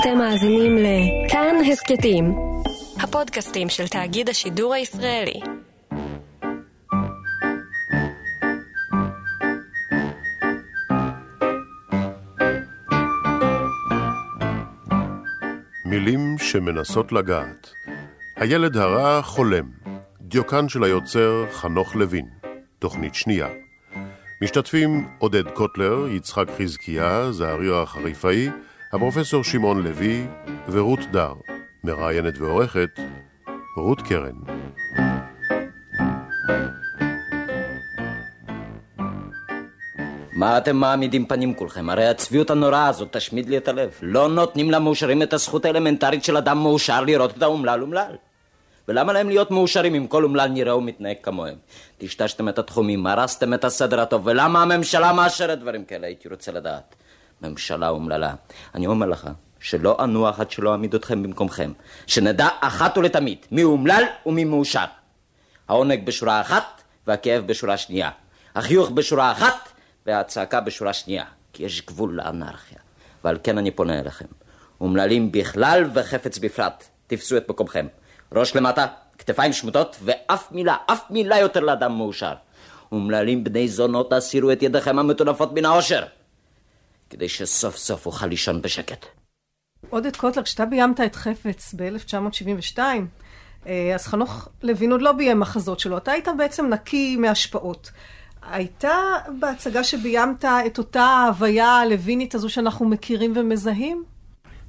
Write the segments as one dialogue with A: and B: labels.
A: אתם מאזינים לכאן הסכתים, הפודקאסטים של תאגיד השידור הישראלי.
B: מילים שמנסות לגעת. הילד הרע חולם. דיוקן של היוצר חנוך לוין. תוכנית שנייה. משתתפים עודד קוטלר, יצחק חזקיה, זעריר החריפאי, הפרופסור שמעון לוי ורות דר. מראיינת ועורכת רות קרן.
C: מה אתם מעמידים פנים כולכם? הרי הצביעות הנוראה הזאת תשמיד לי את הלב. לא נותנים למאושרים את הזכות האלמנטרית של אדם מאושר לראות את האומלל אומלל. ולמה להם להיות מאושרים אם כל אומלל נראה ומתנהג כמוהם? טשטשתם את התחומים, הרסתם את הסדר הטוב, ולמה הממשלה מאשרת דברים כאלה? הייתי רוצה לדעת. ממשלה אומללה. אני אומר לך, שלא אנוח עד שלא אעמיד אתכם במקומכם. שנדע אחת ולתמיד מי אומלל ומי מאושר. העונג בשורה אחת והכאב בשורה שנייה. החיוך בשורה אחת והצעקה בשורה שנייה. כי יש גבול לאנרכיה. ועל כן אני פונה אליכם. אומללים בכלל וחפץ בפרט. תפסו את מקומכם. ראש למטה, כתפיים שמוטות, ואף מילה, אף מילה יותר לאדם מאושר. אומללים בני זונות, הסירו את ידיכם המטונפות מן העושר. כדי שסוף סוף אוכל לישון בשקט.
D: עודד קוטלר, כשאתה ביימת את חפץ ב-1972, אה, אז חנוך לוין עוד לא ביים מחזות שלו. אתה היית בעצם נקי מהשפעות. הייתה בהצגה שביימת את אותה הוויה הלווינית הזו שאנחנו מכירים ומזהים?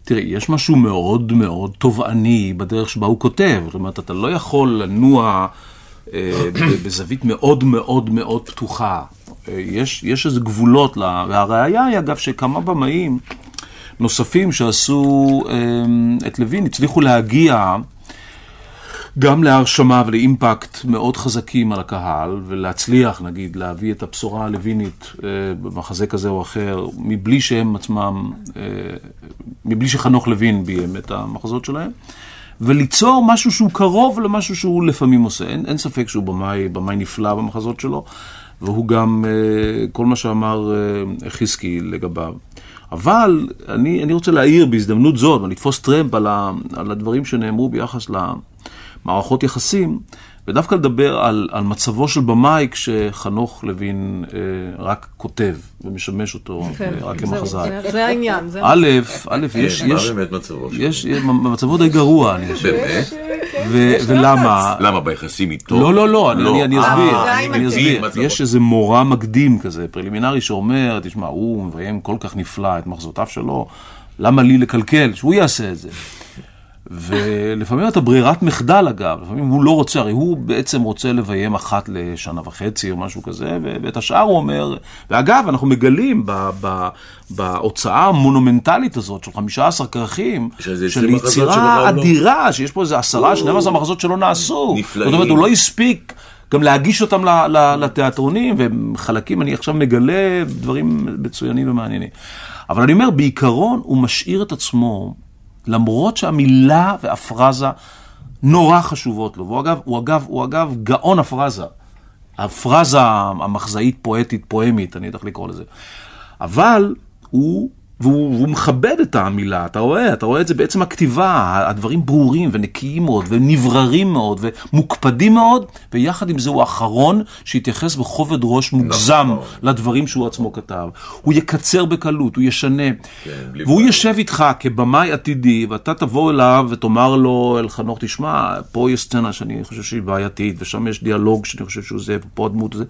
E: תראי, יש משהו מאוד מאוד תובעני בדרך שבה הוא כותב. זאת אומרת, אתה לא יכול לנוע אה, בזווית מאוד מאוד מאוד פתוחה. יש, יש איזה גבולות, לה, והראיה היא אגב שכמה במאים נוספים שעשו אה, את לוין הצליחו להגיע גם להרשמה ולאימפקט מאוד חזקים על הקהל, ולהצליח, נגיד, להביא את הבשורה הלווינית אה, במחזה כזה או אחר, מבלי שהם עצמם, אה, מבלי שחנוך לוין ביים את המחזות שלהם, וליצור משהו שהוא קרוב למשהו שהוא לפעמים עושה. אין, אין ספק שהוא במאי, במאי נפלא במחזות שלו, והוא גם, אה, כל מה שאמר אה, חזקי לגביו. אבל אני, אני רוצה להעיר בהזדמנות זאת, ולתפוס טרמפ על, ה, על הדברים שנאמרו ביחס ל... מערכות יחסים, ודווקא לדבר על, על מצבו של במאי כשחנוך לוין אה, רק כותב ומשמש אותו
D: כן,
E: אה, רק כמחזאי.
D: זה- זה העניין. זה-
E: א', א', יש,
F: מה
E: יש,
F: באמת מצבו שלו?
E: יש, מצבו די גרוע, אני חושב.
F: באמת?
E: ו- ולמה?
F: למה ביחסים איתו?
E: לא, לא, לא, אני, אני, אני אסביר,
D: אה,
E: אני, אסביר. יש איזה מורא מקדים כזה, פרלימינרי שאומר, תשמע, הוא מביים כל כך נפלא את מחזותיו שלו, למה לי לקלקל? שהוא יעשה את זה. ולפעמים אתה ברירת מחדל אגב, לפעמים הוא לא רוצה, הרי הוא בעצם רוצה לביים אחת לשנה וחצי או משהו כזה, ואת השאר הוא אומר, ואגב, אנחנו מגלים ב- ב- בהוצאה המונומנטלית הזאת של 15 כרכים, של
F: 20 מחזות שלו,
E: יצירה
F: לא.
E: אדירה, שיש פה איזה עשרה, 12 מחזות שלא נעשו.
F: נפלאים.
E: זאת אומרת, הוא לא הספיק גם להגיש אותם ל- ל- לתיאטרונים, וחלקים, אני עכשיו מגלה דברים מצוינים ומעניינים. אבל אני אומר, בעיקרון הוא משאיר את עצמו, למרות שהמילה והפרזה נורא חשובות לו. והוא אגב, הוא אגב, הוא אגב גאון הפרזה. הפרזה המחזאית, פואטית, פואמית, אני יודע איך לקרוא לזה. אבל הוא, והוא, והוא מכבד את המילה, אתה רואה, אתה רואה את זה בעצם הכתיבה, הדברים ברורים ונקיים מאוד, ונבררים מאוד, ומוקפדים מאוד, ויחד עם זה הוא האחרון שהתייחס בכובד ראש מוגזם
F: נכון.
E: לדברים שהוא עצמו כתב. הוא יקצר בקלות, הוא ישנה.
F: כן,
E: והוא. יושב איתך כבמאי עתידי, ואתה תבוא אליו ותאמר לו, אל חנוך, תשמע, פה יש סצנה שאני חושב שהיא בעייתית, ושם יש דיאלוג שאני חושב שהוא זה, ופה הדמות הזה.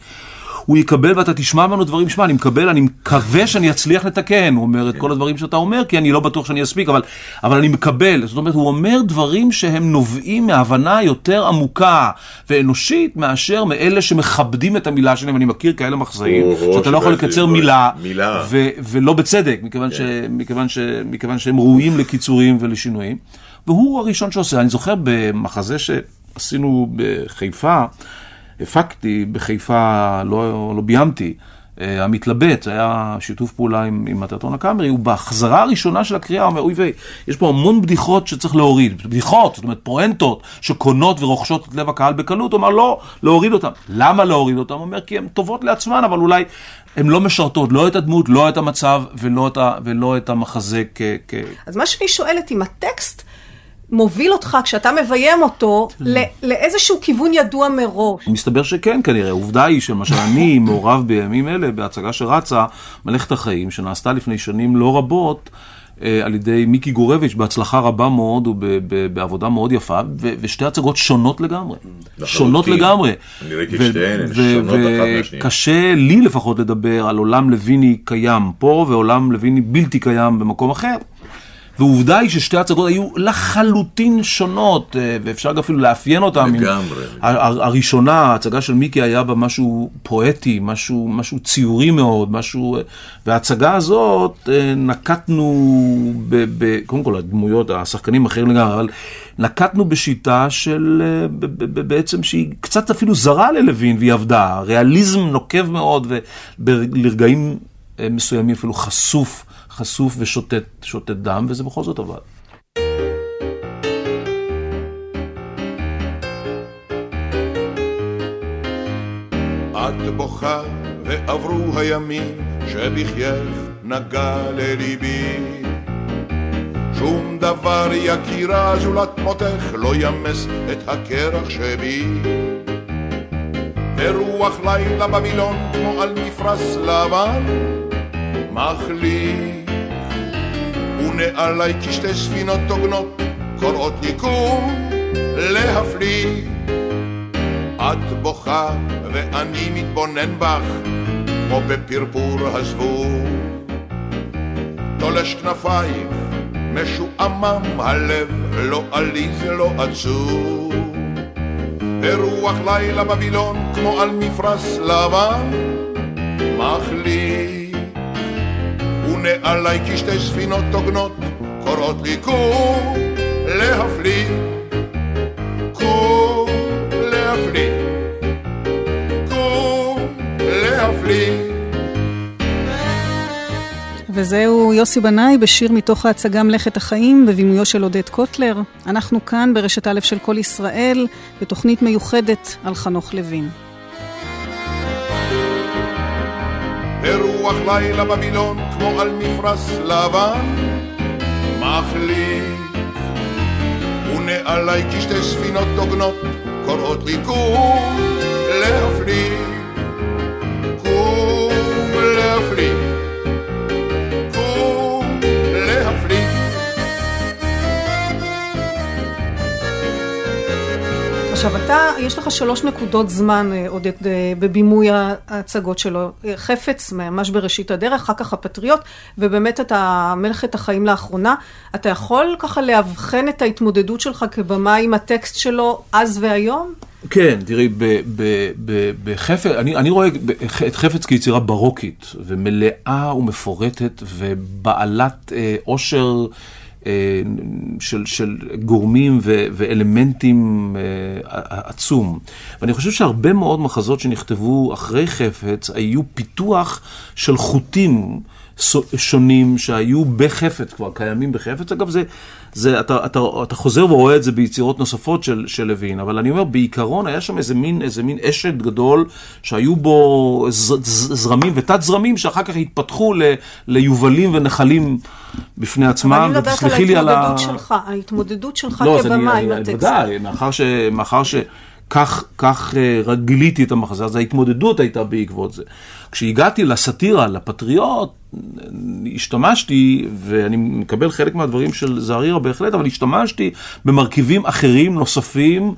E: הוא יקבל ואתה תשמע ממנו דברים, שמע, אני מקבל, אני מקווה שאני אצליח לתקן, הוא אומר את כל הדברים שאתה אומר, כי אני לא בטוח שאני אספיק, אבל, אבל אני מקבל. זאת אומרת, הוא אומר דברים שהם נובעים מהבנה יותר עמוקה ואנושית, מאשר מאלה שמכבדים את המילה שלהם. אני מכיר כאלה מחזאים, שאתה לא יכול לקצר מילה,
F: מילה.
E: ו- ולא בצדק, מכיוון, ש, מכיוון, ש, מכיוון שהם ראויים לקיצורים ולשינויים. והוא הראשון שעושה. אני זוכר במחזה שעשינו בחיפה, הפקתי בחיפה, לא, לא ביימתי, אה, המתלבט, היה שיתוף פעולה עם, עם התיאטרון הקאמרי, הוא בהחזרה הראשונה של הקריאה אומר, אוי ויי, יש פה המון בדיחות שצריך להוריד, בדיחות, זאת אומרת פואנטות שקונות ורוכשות את לב הקהל בקלות, הוא אמר לא, להוריד אותן. למה להוריד אותן? הוא אומר, כי הן טובות לעצמן, אבל אולי הן לא משרתות לא את הדמות, לא את המצב ולא את, ה, ולא את המחזה כ... כ...
D: אז מה שאני שואלת, אם הטקסט מוביל אותך, כשאתה מביים אותו, לא, לאיזשהו כיוון ידוע מראש.
E: מסתבר שכן כנראה. עובדה היא שלמשל אני מעורב בימים אלה בהצגה שרצה, מלאכת החיים, שנעשתה לפני שנים לא רבות. אה, על ידי מיקי גורביץ' בהצלחה רבה מאוד ובעבודה מאוד יפה, ושתי הצגות שונות לגמרי. שונות לגמרי.
F: אני ראיתי שתיהן, הן שונות אחת מהשנייה.
E: וקשה לי לפחות לדבר על עולם לויני קיים פה ועולם לויני בלתי קיים במקום אחר. ועובדה היא ששתי הצגות היו לחלוטין שונות, אה, ואפשר אפילו לאפיין אותן.
F: לגמרי.
E: הראשונה, ההצגה של מיקי היה בה משהו פואטי, משהו, משהו ציורי מאוד, משהו... אה, וההצגה הזאת אה, נקטנו, ב, ב, קודם כל הדמויות, השחקנים אחרים לגמרי, אבל נקטנו בשיטה של, ב, ב, ב, בעצם שהיא קצת אפילו זרה ללוין, והיא עבדה. ריאליזם נוקב מאוד, ולרגעים מסוימים אפילו חשוף. חשוף ושותת דם, וזה בכל זאת עבד.
G: את בוכה ועברו הימים שבחייך נגע לליבי שום דבר יקירה זולת מותך לא ימס את הקרח שבי ורוח לילה בווילון כמו על מפרש לבן מחליט ונעלי כשתי ספינות הוגנות קוראות יקום להפליא. את בוכה ואני מתבונן בך כמו בפרפור הזבוב. תולש כנפייך משועמם הלב לא עליז לא עצוב. ורוח לילה בווילון כמו על מפרש לבן מחליט ונעלי כשתי ספינות הוגנות קוראות לי קום להפליא קום להפליא קום להפליא
H: וזהו יוסי בנאי בשיר מתוך ההצגה מלאכת החיים בבימויו של עודד קוטלר. אנחנו כאן ברשת א' של כל ישראל, בתוכנית מיוחדת על חנוך לוין.
G: ורוח לילה בווילון כמו על מפרש לבן. מחליט ונעלי כשתי ספינות הוגנות קוראות לי קום להפליא קום להפליא
D: עכשיו, אתה, יש לך שלוש נקודות זמן, אה, עודד, אה, בבימוי ההצגות שלו. חפץ, ממש בראשית הדרך, אחר כך הפטריוט, ובאמת אתה מלכת החיים לאחרונה. אתה יכול ככה לאבחן את ההתמודדות שלך כבמה עם הטקסט שלו אז והיום?
E: כן, תראי, בחפץ, אני, אני רואה את חפץ כיצירה ברוקית, ומלאה ומפורטת, ובעלת אה, עושר. אה, של, של גורמים ו, ואלמנטים אה, עצום. ואני חושב שהרבה מאוד מחזות שנכתבו אחרי חפץ היו פיתוח של חוטים שונים שהיו בחפץ, כבר קיימים בחפץ. אגב, זה, זה, אתה, אתה, אתה חוזר ורואה את זה ביצירות נוספות של, של לוין, אבל אני אומר, בעיקרון היה שם איזה מין, איזה מין אשד גדול שהיו בו ז, ז, זרמים ותת זרמים שאחר כך התפתחו ל, ליובלים ונחלים בפני עצמם. אבל
D: אני מדברת על ההתמודדות שלך, ההתמודדות שלך
E: לא,
D: כבמה עם הטקסט.
E: ודאי, מאחר ש... מאחר ש כך, כך uh, גיליתי את המחזה, אז ההתמודדות הייתה בעקבות זה. כשהגעתי לסאטירה, לפטריוט, השתמשתי, ואני מקבל חלק מהדברים של זערירה בהחלט, אבל השתמשתי במרכיבים אחרים, נוספים,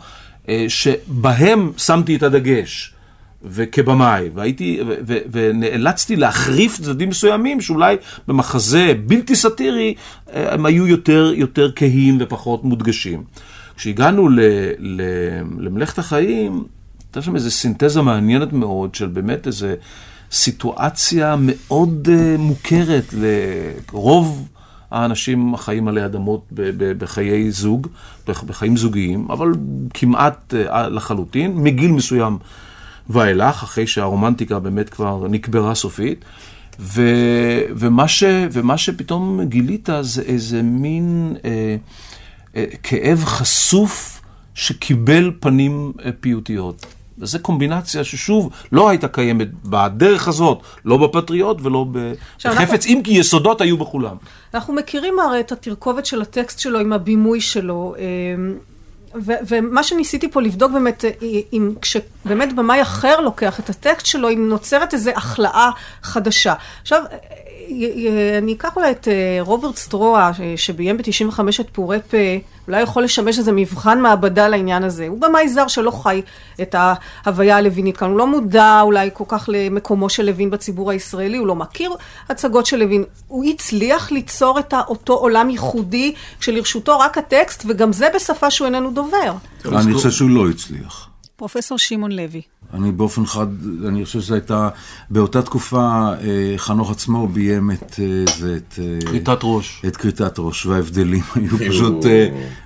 E: uh, שבהם שמתי את הדגש. וכבמאי, והייתי, ו, ו, ונאלצתי להחריף צדדים מסוימים שאולי במחזה בלתי סאטירי אה, הם היו יותר, יותר כהים ופחות מודגשים. כשהגענו ל, ל, למלאכת החיים, הייתה שם איזו סינתזה מעניינת מאוד של באמת איזו סיטואציה מאוד uh, מוכרת לרוב האנשים החיים עלי אדמות בחיי זוג, בחיים זוגיים, אבל כמעט uh, לחלוטין, מגיל מסוים ואילך, אחרי שהרומנטיקה באמת כבר נקברה סופית. ו, ומה, ש, ומה שפתאום גילית זה איזה מין אה, אה, כאב חשוף שקיבל פנים אה, פיוטיות. וזו קומבינציה ששוב לא הייתה קיימת בדרך הזאת, לא בפטריוט ולא בחפץ, אם כי יסודות היו בכולם.
D: אנחנו מכירים הרי את התרכובת של הטקסט שלו עם הבימוי שלו. ו- ומה שניסיתי פה לבדוק באמת, אם כשבאמת במאי אחר לוקח את הטקסט שלו, אם נוצרת איזו החלאה חדשה. עכשיו, אני אקח אולי את אה, רוברט סטרואה, שביים ב-95 את פעורי פה, אולי יכול לשמש איזה מבחן מעבדה לעניין הזה. הוא במאי זר שלא חי את ההוויה הלווינית כאן, הוא לא מודע אולי כל כך למקומו של לוין בציבור הישראלי, הוא לא מכיר הצגות של לוין. הוא הצליח ליצור את אותו עולם ייחודי כשלרשותו רק הטקסט, וגם זה בשפה שהוא איננו דובר.
I: אני חושב שהוא לא הצליח.
H: פרופסור שמעון לוי.
I: אני באופן חד, אני חושב שזו הייתה, באותה תקופה אה, חנוך עצמו ביים את אה, זה, את...
E: אה, כריתת ראש.
I: את כריתת ראש, וההבדלים היו פשוט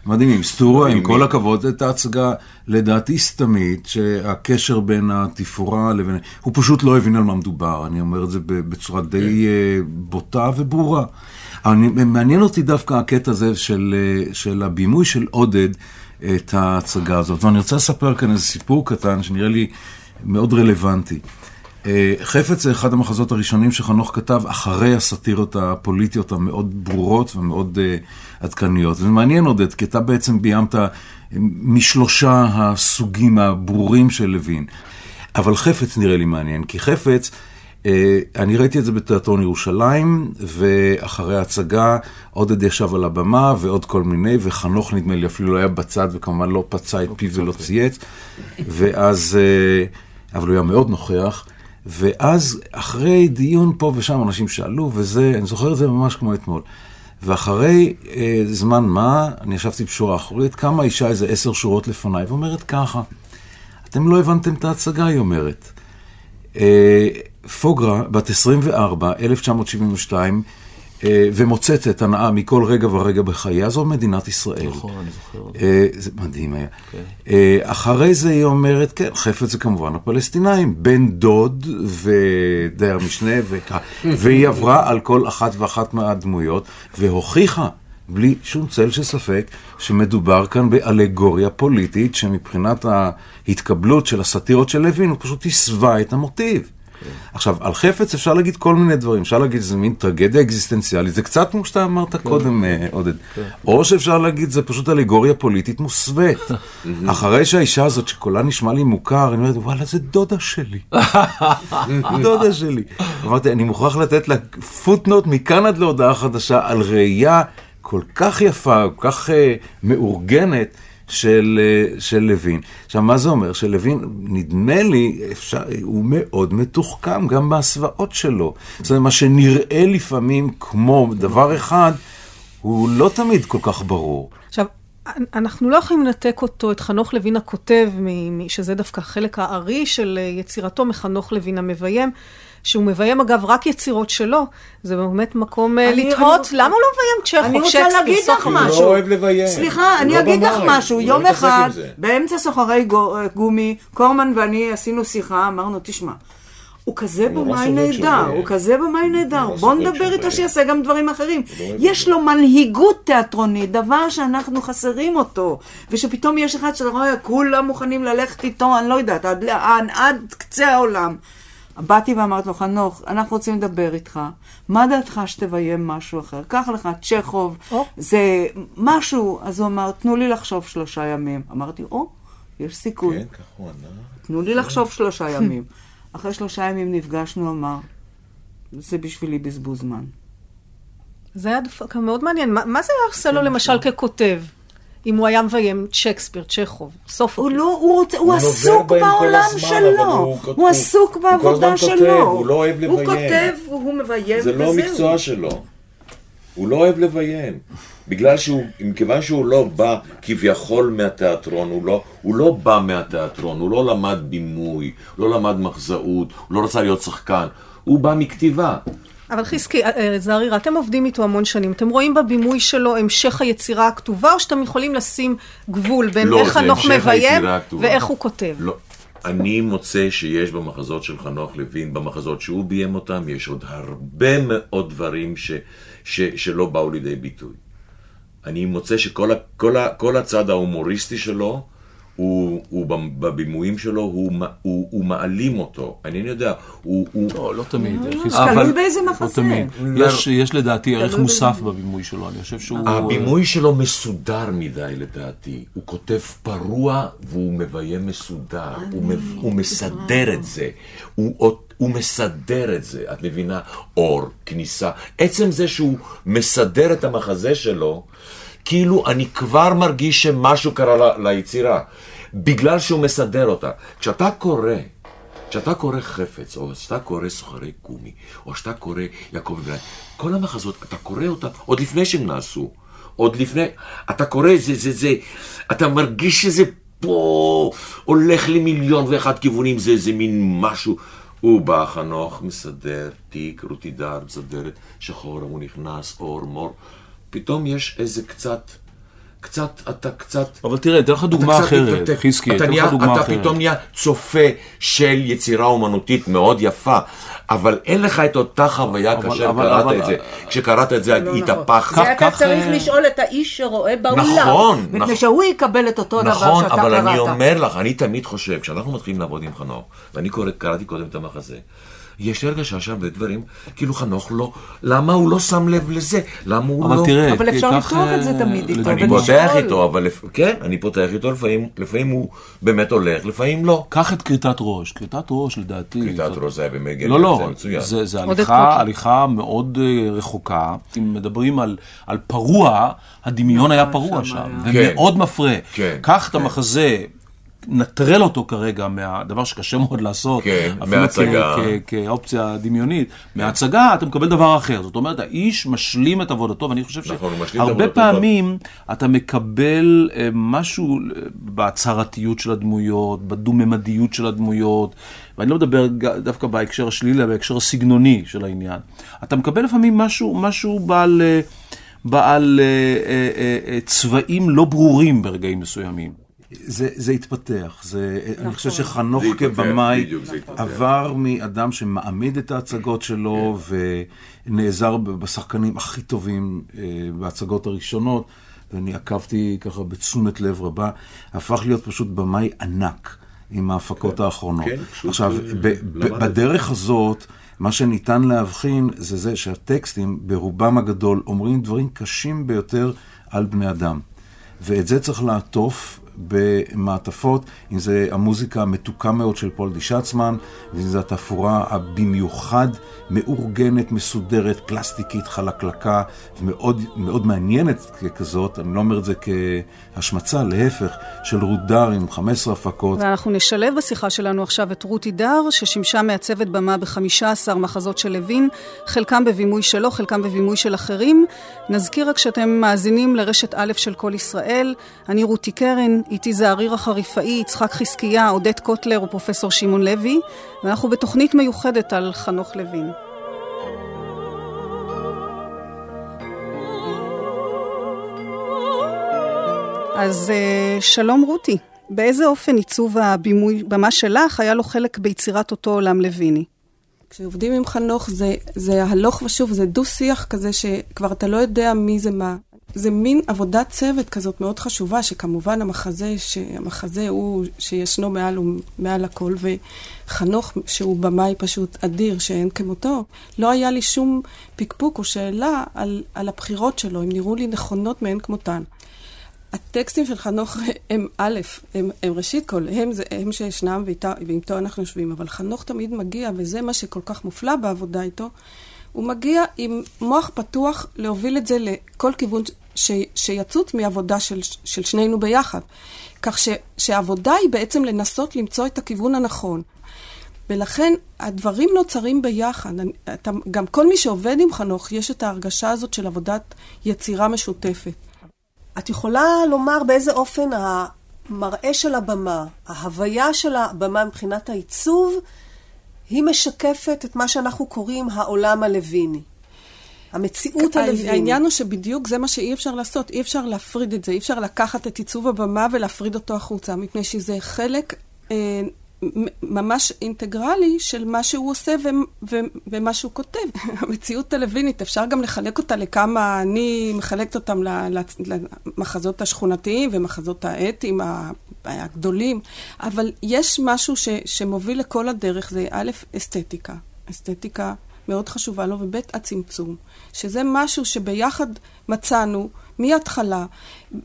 I: מדהימים. סטורה, עם כל הכבוד, זו הייתה הצגה לדעתי סתמית, שהקשר בין התפאורה לבין... הוא פשוט לא הבין על מה מדובר, אני אומר את זה בצורה די כן. בוטה וברורה. אני, מעניין אותי דווקא הקטע הזה של, של הבימוי של עודד. את ההצגה הזאת. ואני רוצה לספר כאן איזה סיפור קטן שנראה לי מאוד רלוונטי. אה, חפץ זה אחד המחזות הראשונים שחנוך כתב אחרי הסאטירות הפוליטיות המאוד ברורות ומאוד uh, עדכניות. זה מעניין עודד, כי אתה בעצם ביימת משלושה הסוגים הברורים של לוין. אבל חפץ נראה לי מעניין, כי חפץ אני ראיתי את זה בתיאטרון ירושלים, ואחרי ההצגה עודד ישב על הבמה ועוד כל מיני, וחנוך נדמה לי אפילו לא היה בצד, וכמובן לא פצע את פיו ולא צייץ, ואז, אה, אבל הוא היה מאוד נוכח, ואז אחרי דיון פה ושם אנשים שאלו, וזה, אני זוכר את זה ממש כמו אתמול. ואחרי אה, זמן מה, אני ישבתי בשורה אחורית, קמה אישה איזה עשר שורות לפניי, ואומרת ככה, אתם לא הבנתם את ההצגה, היא אומרת. אה, פוגרה, בת 24, 1972, אה, ומוצצת הנאה מכל רגע ורגע בחייה, זו מדינת ישראל.
E: נכון, אני זוכר. אה,
I: זה מדהים היה. כן. אה, אחרי זה היא אומרת, כן, חפץ זה כמובן הפלסטינאים, בן דוד ודייר משנה, והיא עברה על כל אחת ואחת מהדמויות, והוכיחה. בלי שום צל של ספק, שמדובר כאן באלגוריה פוליטית, שמבחינת ההתקבלות של הסאטירות של לוין, הוא פשוט הסווה את המוטיב. עכשיו, על חפץ אפשר להגיד כל מיני דברים, אפשר להגיד שזה מין טרגדיה אקזיסטנציאלית, זה קצת כמו שאתה אמרת כן. קודם, אה, עודד. כן. או שאפשר להגיד, זה פשוט אלגוריה פוליטית מוסווית. אחרי שהאישה הזאת, שקולה נשמע לי מוכר, אני אומרת, וואלה, זה דודה שלי. דודה שלי. אמרתי, אני מוכרח לתת לה פוטנוט מכאן עד להודעה חדשה על ראייה כל כך יפה, כל כך אה, מאורגנת. של, אה, של לוין. עכשיו, מה זה אומר? שלוין, נדמה לי, אפשר, הוא מאוד מתוחכם גם בהסוואות שלו. זאת אומרת, מה שנראה לפעמים כמו דבר אחד, הוא לא תמיד כל כך ברור.
D: עכשיו, אנחנו לא יכולים לנתק אותו, את חנוך לוין הכותב, שזה דווקא החלק הארי של אה, יצירתו, מחנוך לוין המביים. שהוא מביים אגב רק יצירות שלו, זה באמת מקום אה, לתהות, למה הוא לא מביים צ'כוב,
J: שייקספיר, אני רוצה להגיד לך משהו.
F: הוא לא אוהב לביים.
J: סליחה, אני אגיד לך משהו. יום לא אחד, באמצע סוחרי אה, גומי, קורמן ואני עשינו שיחה, אמרנו, תשמע, הוא כזה במאי נהדר, הוא כזה במאי נהדר, בוא נדבר איתו שיעשה גם דברים אחרים. יש לו מנהיגות תיאטרונית, דבר שאנחנו חסרים אותו, ושפתאום יש אחד שאתה רואה, כולם מוכנים ללכת איתו, אני לא יודעת, עד, עד קצה העולם. באתי ואמרתי לו, חנוך, אנחנו רוצים לדבר איתך. מה דעתך שתביים משהו אחר? קח לך צ'כוב, oh. זה משהו. אז הוא אמר, תנו לי לחשוב שלושה ימים. אמרתי, או, oh, יש סיכוי.
F: כן, ככה הוא ענה.
J: תנו לי לחשוב שלושה ימים. אחרי שלושה ימים נפגשנו, אמר, זה בשבילי בזבוז זמן.
D: זה היה דווקא מאוד מעניין. מה, מה זה עושה לו למשל ככותב? אם הוא היה מביים צ'קספיר, צ'כוב, סוף...
J: הוא לא, הוא רוצה, הוא עסוק בעולם שלו. הוא עסוק בעבודה שלו.
F: הוא לא אוהב לביים.
J: הוא כותב, הוא מביים,
F: וזהו. זה לא המקצוע שלו. הוא לא אוהב לביים. בגלל שהוא, מכיוון שהוא לא בא כביכול מהתיאטרון, הוא לא, הוא לא בא מהתיאטרון, הוא לא למד בימוי, הוא לא למד מחזאות, הוא לא רצה להיות שחקן, הוא בא מכתיבה.
D: אבל חזקי, אה, אה, זערירה, אתם עובדים איתו המון שנים. אתם רואים בבימוי שלו המשך היצירה הכתובה, או שאתם יכולים לשים גבול בין לא, איך חנוך מביים ואיך הוא כותב?
F: לא. אני מוצא שיש במחזות של חנוך לוין, במחזות שהוא ביים אותם, יש עוד הרבה מאוד דברים ש, ש, שלא באו לידי ביטוי. אני מוצא שכל ה, כל ה, כל הצד ההומוריסטי שלו, הוא, הוא בבימויים שלו, הוא, הוא, הוא מעלים אותו. אני לא יודע, הוא... הוא...
E: לא, לא תמיד.
J: תלוי באיזה מחזה.
E: לא תמיד. יש, יש לדעתי ערך מוסף בבימוי שלו, אני חושב שהוא...
F: הבימוי שלו מסודר מדי לדעתי. הוא כותב פרוע והוא מביים מסודר. הוא. הוא מסדר את זה. הוא... הוא מסדר את זה, את מבינה? אור, כניסה. עצם זה שהוא מסדר את המחזה שלו, כאילו אני כבר מרגיש שמשהו קרה ל, ליצירה, בגלל שהוא מסדר אותה. כשאתה קורא, כשאתה קורא חפץ, או כשאתה קורא סוחרי גומי, או כשאתה קורא יעקב אברהם, כל המחזות, אתה קורא אותם עוד לפני שהם נעשו. עוד לפני, אתה קורא, זה, זה, זה, אתה מרגיש שזה פה הולך למיליון ואחד כיוונים, זה איזה מין משהו. הוא בא, חנוך, מסדר, תיק, רותי דר, מסדרת, שחור, הוא נכנס, אור, מור. פתאום יש איזה קצת, קצת, אתה קצת...
E: אבל תראה, אתן לך דוגמה אחרת, חזקי, אתן לך דוגמה אחרת.
F: אתה פתאום נהיה צופה של יצירה אומנותית מאוד יפה, אבל אין לך את אותה חוויה כאשר קראת את זה. כשקראת את זה,
J: לא,
F: התהפכת.
J: זה אתה צריך לשאול את האיש שרואה באולם.
F: נכון,
J: נכון. מפני שהוא יקבל את אותו דבר שאתה קראת.
F: נכון, אבל אני אומר לך, אני תמיד חושב, כשאנחנו מתחילים לעבוד עם חנוך, ואני קראתי קודם את המחזה, יש לי הרגשה שהרבה דברים, כאילו חנוך לא, למה הוא לא שם לב לזה? למה הוא
E: אבל
F: לא...
E: תראה,
J: אבל אפשר לפתוח את זה תמיד איתו
F: אני פותח איתו, אבל לפ... כן, אני פותח איתו, לפעמים, לפעמים הוא באמת הולך, לפעמים לא.
E: קח את כריתת ראש, כריתת ראש לדעתי.
F: כריתת ראש זה היה במגן,
E: לא, לא,
F: זה מצוין.
E: זה, זה הליכה, הליכה מאוד uh, רחוקה. אם מדברים על, על פרוע, הדמיון היה פרוע שם, ומאוד מפרה.
F: כן.
E: קח את המחזה. נטרל אותו כרגע מהדבר שקשה מאוד לעשות,
F: כן, מההצגה.
E: כאופציה דמיונית, מההצגה אתה מקבל דבר אחר. זאת אומרת, האיש משלים את עבודתו, ואני חושב
F: נכון,
E: שהרבה. פעמים אתה מקבל אה, משהו אה, בהצהרתיות של הדמויות, בדו-ממדיות של הדמויות, ואני לא מדבר דווקא בהקשר השלילי, אלא בהקשר הסגנוני של העניין. אתה מקבל לפעמים משהו, משהו בעל, אה, בעל אה, אה, אה, צבעים לא ברורים ברגעים מסוימים.
I: זה, זה התפתח, זה, נכון. אני חושב
F: זה
I: שחנוך כבמאי. עבר מאדם שמעמיד את ההצגות שלו
F: כן.
I: ונעזר בשחקנים הכי טובים אה, בהצגות הראשונות, ואני עקבתי ככה בתשומת לב רבה, הפך להיות פשוט במאי ענק עם ההפקות האחרונות.
F: כן, פשוט,
I: עכשיו,
F: אה,
I: ב- ב-
F: למד.
I: בדרך הזאת, מה שניתן להבחין זה זה שהטקסטים ברובם הגדול אומרים דברים קשים ביותר על בני אדם. ואת זה צריך לעטוף במעטפות, אם זה המוזיקה המתוקה מאוד של פול די שצמן, ואם זה התפאורה הבמיוחד מאורגנת, מסודרת, פלסטיקית, חלקלקה, ומאוד מאוד מעניינת ככזאת, אני לא אומר את זה כהשמצה, להפך, של רות דר עם 15 הפקות.
H: ואנחנו נשלב בשיחה שלנו עכשיו את רותי דר, ששימשה מעצבת במה ב-15 מחזות של לוין, חלקם בבימוי שלו, חלקם בבימוי של אחרים. נזכיר רק שאתם מאזינים לרשת א' של כל ישראל. אני רותי קרן, איתי זעריר החריפאי, יצחק חזקיה, עודד קוטלר ופרופסור שמעון לוי, ואנחנו בתוכנית מיוחדת על חנוך לוין. אז אה, שלום רותי, באיזה אופן עיצוב הבימוי, במה שלך, היה לו חלק ביצירת אותו עולם לויני?
K: כשעובדים עם חנוך זה, זה הלוך ושוב, זה דו-שיח כזה שכבר אתה לא יודע מי זה מה. זה מין עבודת צוות כזאת מאוד חשובה, שכמובן המחזה, המחזה הוא שישנו מעל, מעל הכל, וחנוך, שהוא במאי פשוט אדיר, שאין כמותו, לא היה לי שום פקפוק או שאלה על, על הבחירות שלו, הם נראו לי נכונות מאין כמותן. הטקסטים של חנוך הם א', הם, הם ראשית כל, הם, זה, הם שישנם ואיתו, ואיתו אנחנו יושבים, אבל חנוך תמיד מגיע, וזה מה שכל כך מופלא בעבודה איתו, הוא מגיע עם מוח פתוח להוביל את זה לכל כיוון ש, שיצוץ מעבודה של, של שנינו ביחד. כך ש, שהעבודה היא בעצם לנסות למצוא את הכיוון הנכון. ולכן הדברים נוצרים ביחד. אני- אתה, גם כל מי שעובד עם חנוך, יש את ההרגשה הזאת של עבודת יצירה משותפת.
D: את יכולה לומר באיזה אופן המראה של הבמה, ההוויה של הבמה מבחינת העיצוב, היא משקפת את מה שאנחנו קוראים העולם הלוויני. המציאות הלווינית.
K: העניין הוא שבדיוק זה מה שאי אפשר לעשות. אי אפשר להפריד את זה, אי אפשר לקחת את עיצוב הבמה ולהפריד אותו החוצה, מפני שזה חלק אה, ממש אינטגרלי של מה שהוא עושה ו- ו- ומה שהוא כותב. המציאות הלווינית, אפשר גם לחלק אותה לכמה, אני מחלקת אותם למחזות השכונתיים ומחזות האתיים הגדולים, אבל יש משהו ש- שמוביל לכל הדרך, זה א', אסתטיקה. אסתטיקה מאוד חשובה לו, וב', הצמצום. שזה משהו שביחד מצאנו מההתחלה,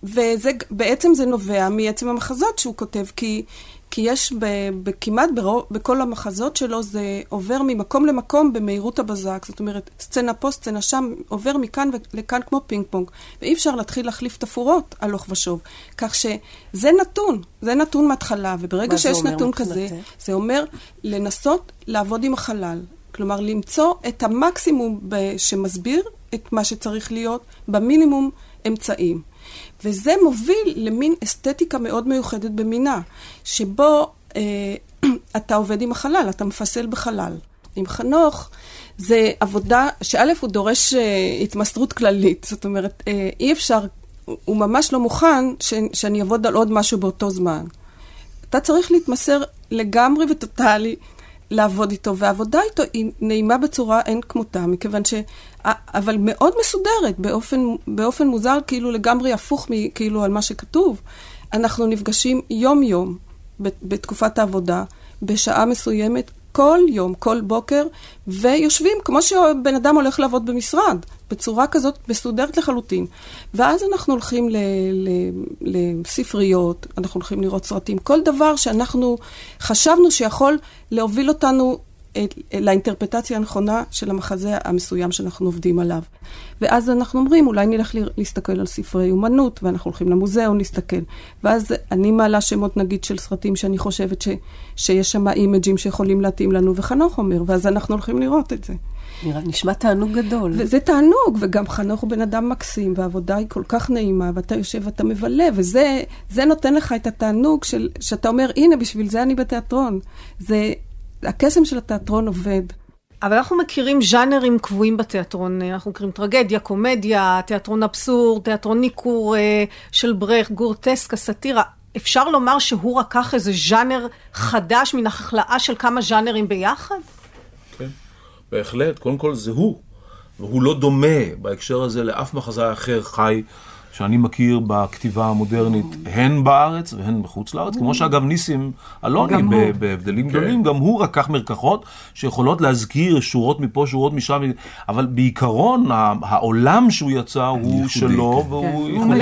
K: ובעצם זה נובע מעצם המחזות שהוא כותב, כי כי יש ב, ב, כמעט ברוב, בכל המחזות שלו, זה עובר ממקום למקום במהירות הבזק. זאת אומרת, סצנה פה, סצנה שם, עובר מכאן לכאן כמו פינג פונג. ואי אפשר להתחיל להחליף תפאורות הלוך ושוב. כך שזה נתון, זה נתון מההתחלה, וברגע שיש נתון כזה, זה אומר לנסות לעבוד עם החלל. כלומר, למצוא את המקסימום שמסביר את מה שצריך להיות, במינימום אמצעים. וזה מוביל למין אסתטיקה מאוד מיוחדת במינה, שבו אה, אתה עובד עם החלל, אתה מפסל בחלל. עם חנוך זה עבודה שא' הוא דורש אה, התמסרות כללית, זאת אומרת, אה, אי אפשר, הוא ממש לא מוכן ש, שאני אעבוד על עוד משהו באותו זמן. אתה צריך להתמסר לגמרי וטוטאלי לעבוד איתו, והעבודה איתו היא נעימה בצורה אין כמותה, מכיוון ש... אבל מאוד מסודרת, באופן, באופן מוזר, כאילו לגמרי הפוך כאילו על מה שכתוב. אנחנו נפגשים יום-יום בתקופת העבודה, בשעה מסוימת, כל יום, כל בוקר, ויושבים כמו שבן אדם הולך לעבוד במשרד, בצורה כזאת מסודרת לחלוטין. ואז אנחנו הולכים ל, ל, לספריות, אנחנו הולכים לראות סרטים, כל דבר שאנחנו חשבנו שיכול להוביל אותנו לאינטרפטציה הנכונה של המחזה המסוים שאנחנו עובדים עליו. ואז אנחנו אומרים, אולי נלך להסתכל על ספרי אומנות, ואנחנו הולכים למוזיאון להסתכל. ואז אני מעלה שמות, נגיד, של סרטים שאני חושבת ש, שיש שם אימג'ים שיכולים להתאים לנו, וחנוך אומר, ואז אנחנו הולכים לראות את זה.
D: נראה, נשמע תענוג גדול.
K: וזה תענוג, וגם חנוך הוא בן אדם מקסים, והעבודה היא כל כך נעימה, ואתה יושב ואתה מבלה, וזה נותן לך את התענוג של, שאתה אומר, הנה, בשביל זה אני בתיאטרון. זה, הקסם של התיאטרון עובד.
D: אבל אנחנו מכירים ז'אנרים קבועים בתיאטרון, אנחנו מכירים טרגדיה, קומדיה, תיאטרון אבסורד, תיאטרון ניכור אה, של ברכט, גורטסקה, סאטירה. אפשר לומר שהוא לקח איזה ז'אנר חדש מן החלאה של כמה ז'אנרים ביחד?
E: כן, בהחלט. קודם כל זה הוא. והוא לא דומה בהקשר הזה לאף מחזאי אחר חי שאני מכיר בכתיבה המודרנית, הן בארץ והן בחוץ לארץ, כמו שאגב ניסים אלוני, בהבדלים כן. גדולים, גם הוא לקח מרקחות שיכולות להזכיר שורות מפה, שורות משם, אבל בעיקרון העולם שהוא יצא הוא שלו, והוא
D: יכול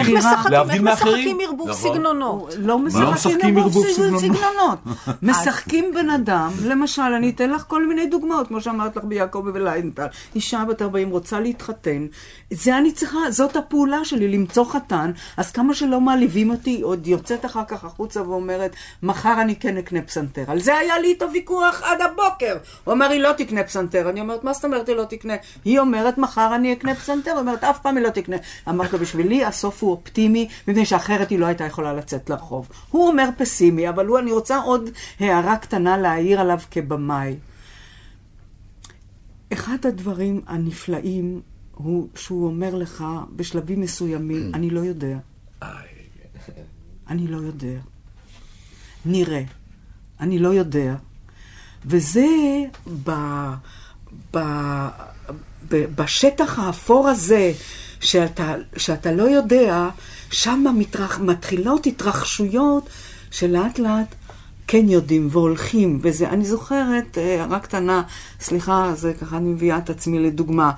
D: להבדיל מאחרים. משחקים ערבוב סגנונות?
J: לא משחקים ערבוב סגנונות. משחקים בן אדם, למשל, אני אתן לך כל מיני דוגמאות, כמו שאמרת לך ביעקב ובליינטל, אישה בת 40 רוצה להתחתן, זה אני צריכה, זאת הפעולה שלי, למצוא חתן, אז כמה שלא מעליבים אותי, עוד יוצאת אחר כך החוצה ואומרת, מחר אני כן אקנה פסנתר. על זה היה לי איתו ויכוח עד הבוקר. הוא אומר, היא לא תקנה פסנתר. אני אומרת, מה זאת אומרת היא לא תקנה? היא אומרת, מחר אני אקנה פסנתר. היא אומרת, אף פעם היא לא תקנה. אמרת לו, בשבילי הסוף הוא אופטימי, מפני שאחרת היא לא הייתה יכולה לצאת לרחוב. הוא אומר פסימי, אבל הוא, אני רוצה עוד הערה קטנה להעיר עליו כבמאי. אחד הדברים הנפלאים הוא שהוא אומר לך בשלבים מסוימים, אני לא יודע. אני לא יודע. נראה. אני לא יודע. וזה ב, ב, ב, בשטח האפור הזה, שאתה, שאתה לא יודע, שם מתרח, מתחילות התרחשויות שלאט לאט כן יודעים והולכים, וזה, אני זוכרת, אה, קטנה, סליחה, זה ככה אני מביאה את עצמי לדוגמה,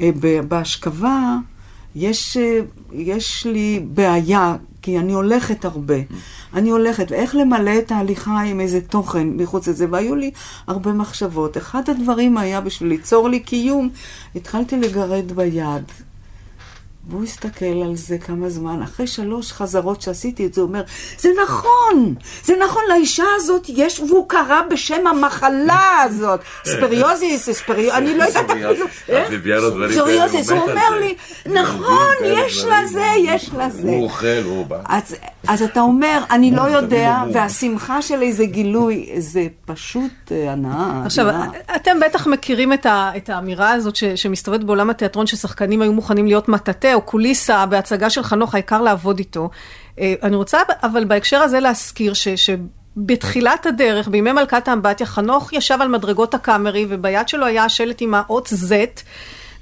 J: אה, בהשכבה יש, אה, יש לי בעיה, כי אני הולכת הרבה. אני הולכת, ואיך למלא את ההליכה עם איזה תוכן מחוץ לזה, והיו לי הרבה מחשבות. אחד הדברים היה בשביל ליצור לי קיום, התחלתי לגרד ביד. והוא הסתכל על זה כמה זמן, אחרי שלוש חזרות שעשיתי את זה, הוא אומר, זה נכון, זה נכון, לאישה הזאת יש, והוא קרא בשם המחלה הזאת, ספריוזיס, ספריוזיס, אני לא יודעת אפילו, ספריוזיס, הוא אומר לי, נכון, יש לה זה, יש לה זה.
F: הוא אוכל, הוא בא.
J: אז אתה אומר, אני לא יודע, והשמחה של איזה גילוי, זה פשוט אה, הנאה.
D: עכשיו, אתם בטח מכירים את האמירה הזאת שמסתובבת בעולם התיאטרון, ששחקנים היו מוכנים להיות מטאטא או קוליסה בהצגה של חנוך, העיקר לעבוד איתו. אה, אני רוצה אבל בהקשר הזה להזכיר ש... ש בתחילת הדרך, בימי מלכת האמבטיה, חנוך ישב על מדרגות הקאמרי, וביד שלו היה השלט עם האות Z,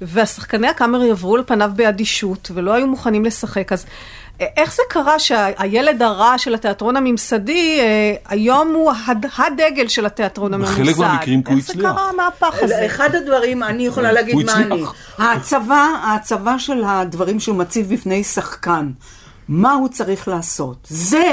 D: והשחקני הקאמרי עברו לפניו באדישות, ולא היו מוכנים לשחק. אז איך זה קרה שהילד הרע של התיאטרון הממסדי, אה, היום הוא הד, הדגל של התיאטרון הממסד?
E: בחלק מהמקרים כי הוא
D: הצליח. איך זה קרה המהפך הזה?
J: אחד הדברים, אני יכולה להגיד מה אני. ההצבה, ההצבה של הדברים שהוא מציב בפני שחקן. מה הוא צריך לעשות? זה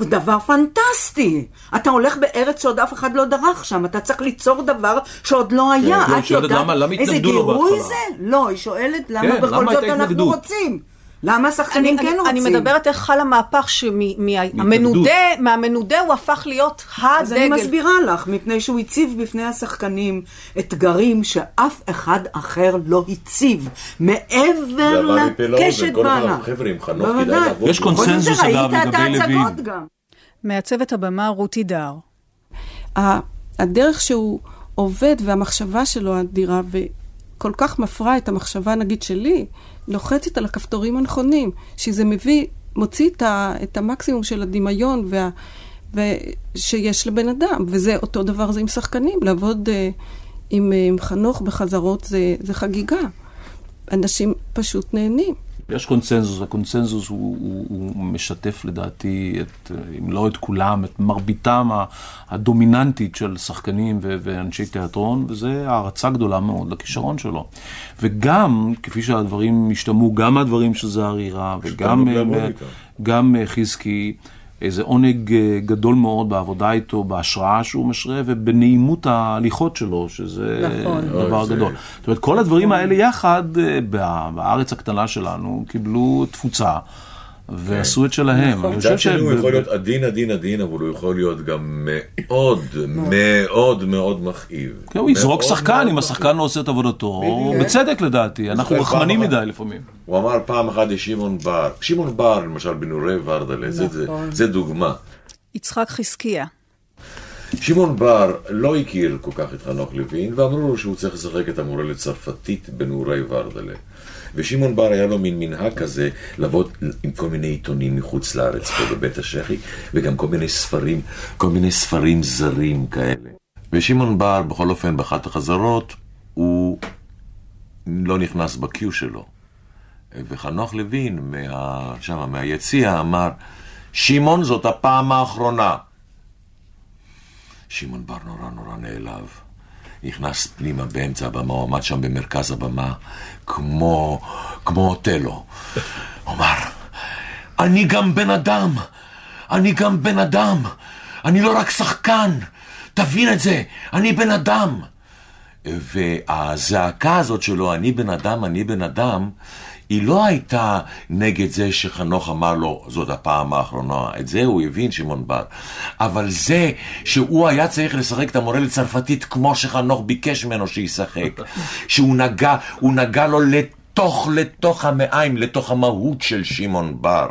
J: דבר פנטסטי. אתה הולך בארץ שעוד אף אחד לא דרך שם, אתה צריך ליצור דבר שעוד לא היה.
E: כן, את יודעת איזה
J: גירוי זה? לא, היא שואלת למה כן, בכל זאת אנחנו רוצים. למה השחקנים כן רוצים?
D: אני מדברת איך חל המהפך שמהמנודה הוא הפך להיות הדגל.
J: אז אני מסבירה לך, מפני שהוא הציב בפני השחקנים אתגרים שאף אחד אחר לא הציב, מעבר לקשת בענק.
E: יש קונסנזוס אגב לגבי לוין.
H: מעצבת הבמה רותי דר. הדרך שהוא עובד והמחשבה שלו אדירה, וכל כך מפרה את המחשבה נגיד שלי, לוחצת על הכפתורים הנכונים, שזה מביא, מוציא את, ה, את המקסימום של הדמיון וה, שיש לבן אדם, וזה אותו דבר זה עם שחקנים, לעבוד uh, עם, uh, עם חנוך בחזרות זה, זה חגיגה. אנשים פשוט נהנים.
E: יש קונצנזוס, הקונצנזוס הוא, הוא, הוא משתף לדעתי, את, אם לא את כולם, את מרביתם הדומיננטית של שחקנים ו- ואנשי תיאטרון, וזה הערצה גדולה מאוד לכישרון שלו. וגם, כפי שהדברים השתמעו, גם הדברים של זהרי רע, וגם גם חזקי, איזה עונג אה, גדול מאוד בעבודה איתו, בהשראה שהוא משרה ובנעימות ההליכות שלו, שזה נכון. דבר גדול. זה... זאת אומרת, כל הדברים נכון. האלה יחד, אה, בארץ הקטנה שלנו, קיבלו תפוצה. ועשו את שלהם.
F: מצד שני הוא יכול להיות עדין, עדין, עדין, אבל הוא יכול להיות גם מאוד, מאוד מאוד מכאיב.
E: כן, הוא יזרוק שחקן, אם השחקן לא עושה את עבודתו, בצדק לדעתי, אנחנו רחמנים מדי לפעמים.
F: הוא אמר פעם אחת לשמעון בר, שמעון בר, למשל, בנורי ורדלה, נכון. זה דוגמה.
H: יצחק חזקיה.
F: שמעון בר לא הכיר כל כך את חנוך לוין, ואמרו לו שהוא צריך לשחק את המורה לצרפתית בנעורי ורדלה. ושמעון בר היה לו מין מנהג כזה לעבוד עם כל מיני עיתונים מחוץ לארץ פה בבית השחי, וגם כל מיני ספרים, כל מיני ספרים זרים כאלה. ושמעון בר, בכל אופן, באחת החזרות, הוא לא נכנס בקיו שלו. וחנוך לוין, מה, שמה, מהיציע, אמר, שמעון זאת הפעם האחרונה. שמעון בר נורא נורא נעלב. נכנס פנימה באמצע הבמה, הוא עמד שם במרכז הבמה, כמו, כמו אוטלו. הוא אמר, אני גם בן אדם, אני גם בן אדם, אני לא רק שחקן, תבין את זה, אני בן אדם. והזעקה הזאת שלו, אני בן אדם, אני בן אדם, היא לא הייתה נגד זה שחנוך אמר לו, זאת הפעם האחרונה. את זה הוא הבין, שמעון בר. אבל זה שהוא היה צריך לשחק את המורה לצרפתית כמו שחנוך ביקש ממנו שישחק. שהוא נגע, הוא נגע לו לת... לתוך, לתוך המעיים, לתוך המהות של שמעון בר.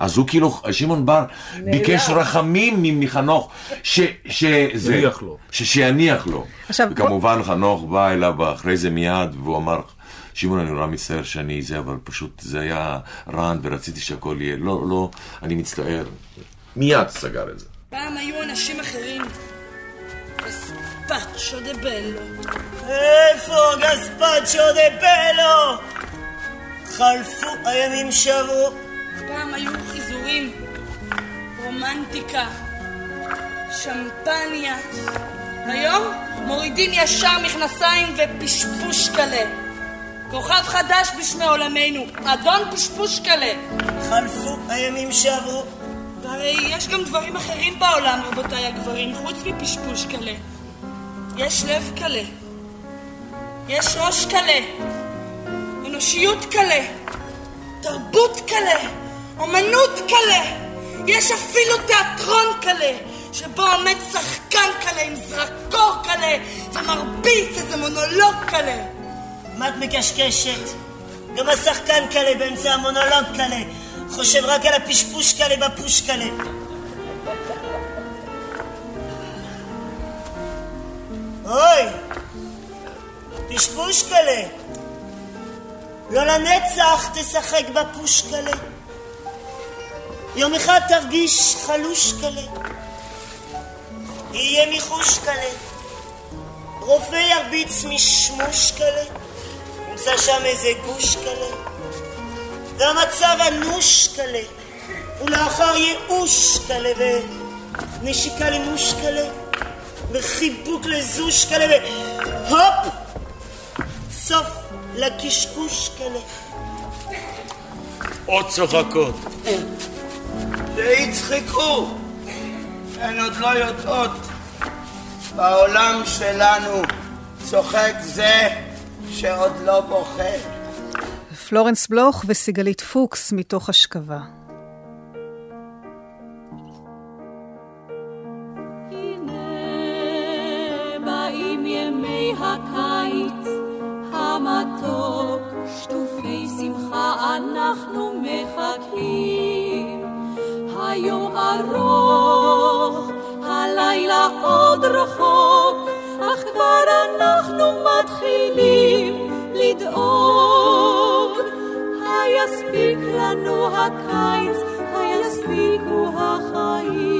F: אז הוא כאילו, שמעון בר ביקש רחמים מחנוך, שזה, שיניח לו. עכשיו, וכמובן חנוך בא אליו אחרי זה מיד, והוא אמר, שמעון, אני נורא מצטער שאני זה, אבל פשוט זה היה רן ורציתי שהכל יהיה. לא, לא, אני מצטער. מיד סגר את זה.
L: פעם היו אנשים אחרים. גספצ'ו דה בלו. איפה גספצ'ו דה בלו? חלפו הימים שעברו. פעם היו חיזורים, רומנטיקה, שמפניה. היום מורידים ישר מכנסיים ופשפוש קלה. כוכב חדש בשמי עולמנו, אדון פשפושקלה. חלפו הימים שעברו. והרי יש גם דברים אחרים בעולם, רבותיי הגברים, חוץ מפשפושקלה. יש לב קלה. יש ראש קלה. אנושיות קלה. תרבות קלה. אומנות קלה. יש אפילו תיאטרון קלה. שבו עומד שחקן קלה עם זרקור קלה ומרביץ איזה מונולוג קלה.
M: מה את מקשקשת? גם השחקן קלה באמצע המונולוג קלה. חושב רק על הפשפוש קלה בפוש קלה. אוי! פשפוש קלה. לא לנצח תשחק בפוש קלה. יום אחד תרגיש חלוש קלה. יהיה מחוש קלה. רופא ירביץ משמוש קלה. נמצא שם איזה גוש קלה. והמצב אנוש קלה. ולאחר ייאוש קלה ונשיקה למוש קלה. וחיבוק לזוש קלה והופ! סוף לקשקוש קלה.
N: עוד צוחקות. שיצחקו. הן עוד לא יודעות. בעולם שלנו צוחק זה שעוד לא בוכה.
H: פלורנס בלוך וסיגלית פוקס מתוך
O: ימי הקיץ המתוק, שטופי שמחה אנחנו מחכים. היום ארוך, הלילה עוד רחוק, אך כבר אנחנו מתחילים לדאוג. היספיק לנו הקיץ, היספיקו החיים.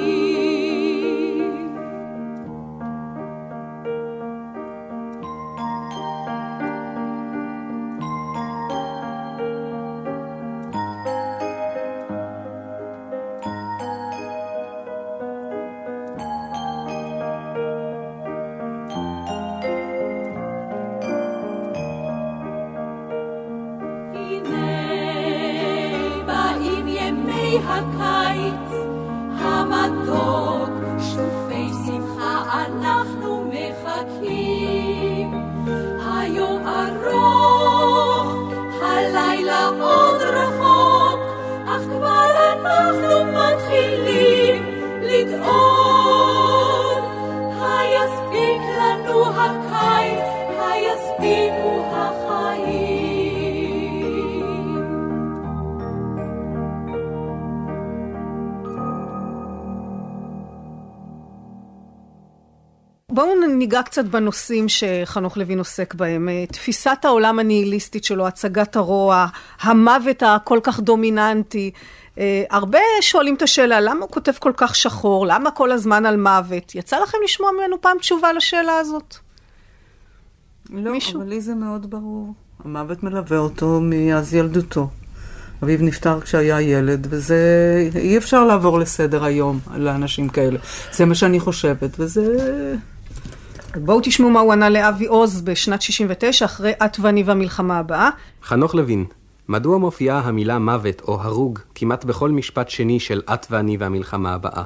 D: ניגע קצת בנושאים שחנוך לוין עוסק בהם. אה, תפיסת העולם הניהיליסטית שלו, הצגת הרוע, המוות הכל כך דומיננטי. אה, הרבה שואלים את השאלה, למה הוא כותב כל כך שחור? למה כל הזמן על מוות? יצא לכם לשמוע ממנו פעם תשובה לשאלה הזאת?
J: לא,
D: מישהו?
J: אבל לי זה מאוד ברור. המוות מלווה אותו מאז ילדותו. אביו נפטר כשהיה ילד, וזה... אי אפשר לעבור לסדר היום לאנשים כאלה. זה מה שאני חושבת, וזה...
D: בואו תשמעו מה הוא ענה לאבי עוז בשנת 69, אחרי את ואני והמלחמה הבאה.
P: חנוך לוין, מדוע מופיעה המילה מוות או הרוג כמעט בכל משפט שני של את ואני והמלחמה הבאה?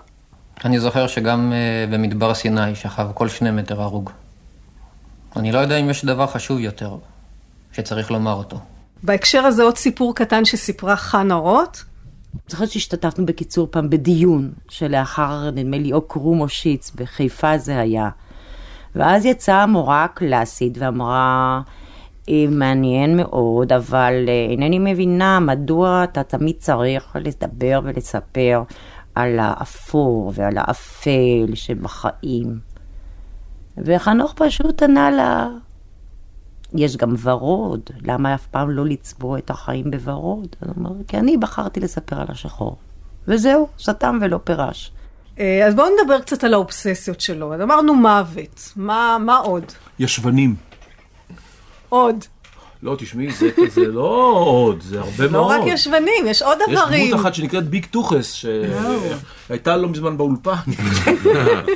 Q: אני זוכר שגם uh, במדבר סיני שכב כל שני מטר הרוג. אני לא יודע אם יש דבר חשוב יותר שצריך לומר אותו.
D: בהקשר הזה עוד סיפור קטן שסיפרה חנה רוט.
R: זוכרת שהשתתפנו בקיצור פעם בדיון שלאחר, נדמה לי, או קרום או שיץ, בחיפה זה היה. ואז יצאה המורה הקלאסית ואמרה, "אה, מעניין מאוד, אבל אה, אינני מבינה מדוע אתה תמיד צריך לדבר ולספר על האפור ועל האפל שבחיים. וחנוך פשוט ענה לה, יש גם ורוד, למה אף פעם לא לצבוע את החיים בוורוד? אז הוא אומר, כי אני בחרתי לספר על השחור. וזהו, סתם ולא פירש.
D: אה, אז בואו נדבר קצת על האובססיות שלו. אז אמרנו מוות, מה, מה עוד?
E: ישבנים.
D: עוד.
E: לא, תשמעי, זה, זה לא עוד, זה הרבה
D: לא
E: מאוד.
D: רק ישבנים, יש עוד
E: יש
D: דברים.
E: דמות אחת שנקראת ביג טוחס, שהייתה לא מזמן באולפן.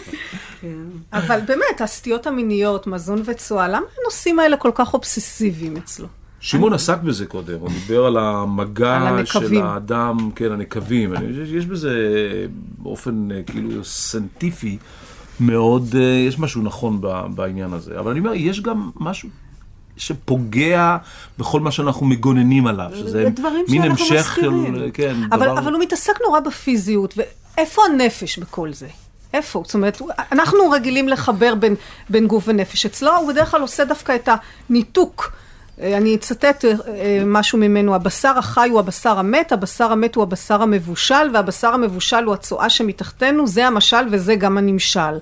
D: אבל באמת, הסטיות המיניות, מזון וצואה, למה הנושאים האלה כל כך אובססיביים אצלו?
E: שמעון עסק בזה קודם, הוא דיבר על המגע
D: על
E: של. האדם, כן, הנקבים. אני חושב שיש בזה באופן אה, כאילו סנטיפי מאוד, אה, יש משהו נכון בעניין הזה. אבל אני אומר, יש גם משהו שפוגע בכל מה שאנחנו מגוננים עליו, שזה
D: דברים
E: מין המשך של,
D: מסתירים.
E: כן,
D: אבל,
E: דבר...
D: אבל הוא מתעסק נורא בפיזיות, ואיפה הנפש בכל זה? איפה? זאת אומרת, אנחנו רגילים לחבר בין, בין גוף ונפש. אצלו הוא בדרך כלל עושה דווקא את הניתוק. אה, אני אצטט אה, אה, משהו ממנו, הבשר החי הוא הבשר המת, הבשר המת הוא הבשר המבושל, והבשר המבושל הוא הצואה שמתחתנו, זה המשל וזה גם הנמשל.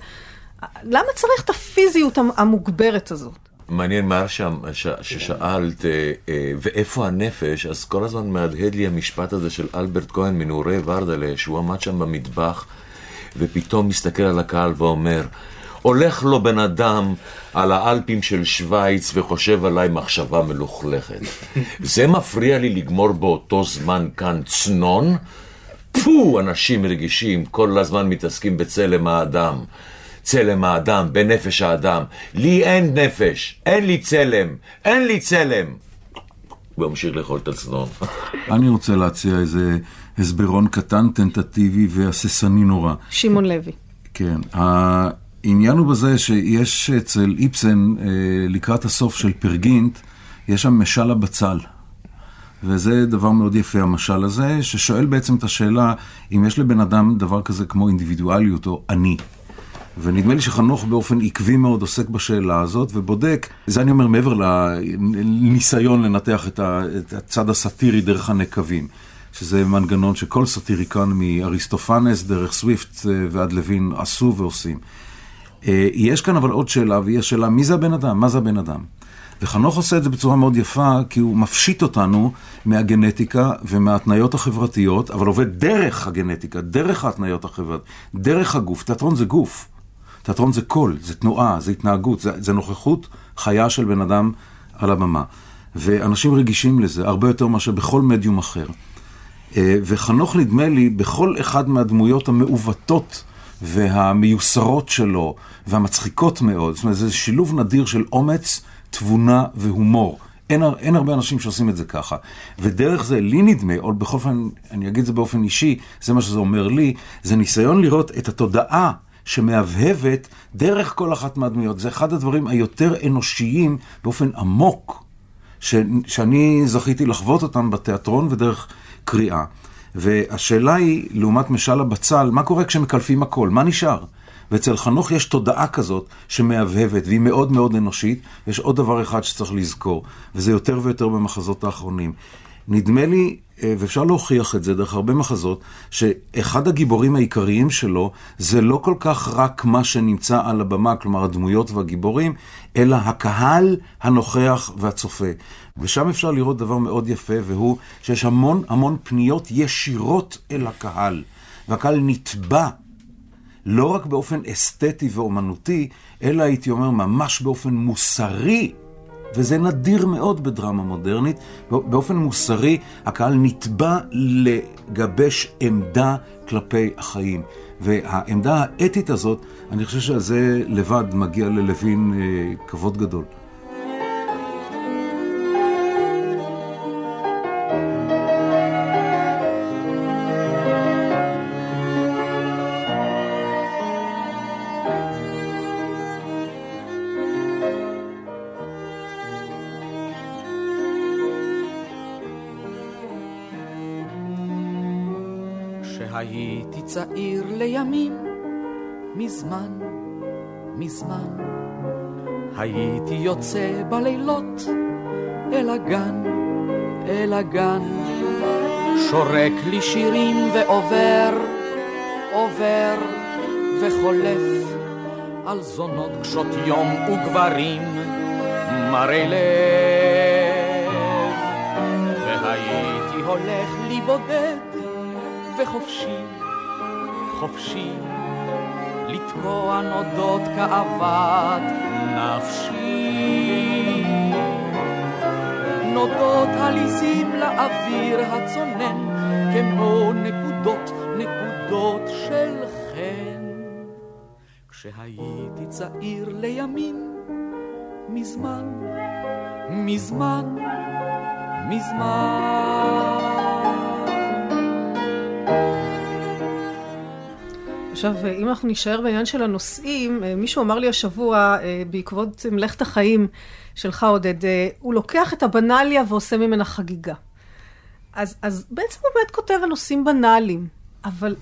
D: למה צריך את הפיזיות המ- המוגברת הזאת?
F: מעניין מה שם, ש- ששאלת, אה, אה, ואיפה הנפש, אז כל הזמן מהדהד לי המשפט הזה של אלברט כהן מנעורי ורדלה, שהוא עמד שם במטבח, ופתאום מסתכל על הקהל ואומר, הולך לו בן אדם על האלפים של שווייץ וחושב עליי מחשבה מלוכלכת. זה מפריע לי לגמור באותו זמן כאן צנון? פו, אנשים רגישים, כל הזמן מתעסקים בצלם האדם. צלם האדם, בנפש האדם. לי אין נפש, אין לי צלם, אין לי צלם. הוא ממשיך לאכול את הצנון.
I: אני רוצה להציע איזה הסברון קטן, טנטטיבי והססני נורא.
D: שמעון לוי.
I: כן. העניין הוא בזה שיש אצל איפסן, אה, לקראת הסוף של פרגינט, יש שם משל הבצל. וזה דבר מאוד יפה, המשל הזה, ששואל בעצם את השאלה, אם יש לבן אדם דבר כזה כמו אינדיבידואליות או אני. ונדמה לי שחנוך באופן עקבי מאוד עוסק בשאלה הזאת ובודק, זה אני אומר מעבר לניסיון לנתח את הצד הסאטירי דרך הנקבים, שזה מנגנון שכל סאטיריקן מאריסטופנס דרך סוויפט אה, ועד לוין עשו ועושים. אה, יש כאן אבל עוד שאלה, והיא השאלה מי זה הבן אדם? מה זה הבן אדם? וחנוך עושה את זה בצורה מאוד יפה, כי הוא מפשיט אותנו מהגנטיקה ומההתניות החברתיות, אבל עובד דרך הגנטיקה, דרך ההתניות החברתיות, דרך הגוף. תיאטרון זה גוף. תיאטרון זה קול, זה תנועה, זה התנהגות, זה, זה נוכחות חיה של בן אדם על הבמה. ואנשים רגישים לזה הרבה יותר מאשר בכל מדיום אחר. אה, וחנוך נדמה לי, בכל אחד מהדמויות המעוותות והמיוסרות שלו, והמצחיקות מאוד, זאת אומרת, זה שילוב נדיר של אומץ, תבונה והומור. אין, אין הרבה אנשים שעושים את זה ככה. ודרך זה, לי נדמה, או בכל אופן, אני אגיד את זה באופן אישי, זה מה שזה אומר לי, זה ניסיון לראות את התודעה שמהבהבת דרך כל אחת מהדמויות. זה אחד הדברים היותר אנושיים באופן עמוק, ש, שאני זכיתי לחוות אותם בתיאטרון ודרך קריאה. והשאלה היא, לעומת משל הבצל, מה קורה כשמקלפים הכל? מה נשאר? ואצל חנוך יש תודעה כזאת שמהבהבת, והיא מאוד מאוד אנושית. יש עוד דבר אחד שצריך לזכור, וזה יותר ויותר במחזות האחרונים. נדמה לי, אה, ואפשר להוכיח את זה דרך הרבה מחזות, שאחד הגיבורים העיקריים שלו זה לא כל כך רק מה שנמצא על הבמה, כלומר הדמויות והגיבורים, אלא הקהל הנוכח והצופה. ושם אפשר לראות דבר מאוד יפה, והוא שיש המון המון פניות ישירות אל הקהל, והקהל נתבע לא רק באופן אסתטי ואומנותי, אלא הייתי אומר ממש באופן מוסרי וזה נדיר מאוד בדרמה מודרנית. באופן מוסרי, הקהל נתבע לגבש עמדה כלפי החיים. והעמדה האתית הזאת, אני חושב שעל זה לבד מגיע ללוין אה, כבוד גדול.
S: שורק לי שירים ועובר, עובר וחולף על זונות קשות יום וגברים מרי לב, והייתי הולך לי בודד וחופשי חופשי לתקוע נודות כאוות נפשי. נודות עליזים לאוויר הצונן כמו נקודות, נקודות של חן. כשהייתי צעיר לימים, מזמן, מזמן, מזמן.
D: עכשיו, אם אנחנו נישאר בעניין של הנושאים, אה, מישהו אמר לי השבוע, אה, בעקבות מלאכת החיים שלך, עודד, אה, הוא לוקח את הבנאליה ועושה ממנה חגיגה. אז, אז בעצם הוא באמת כותב על נושאים בנאליים, אבל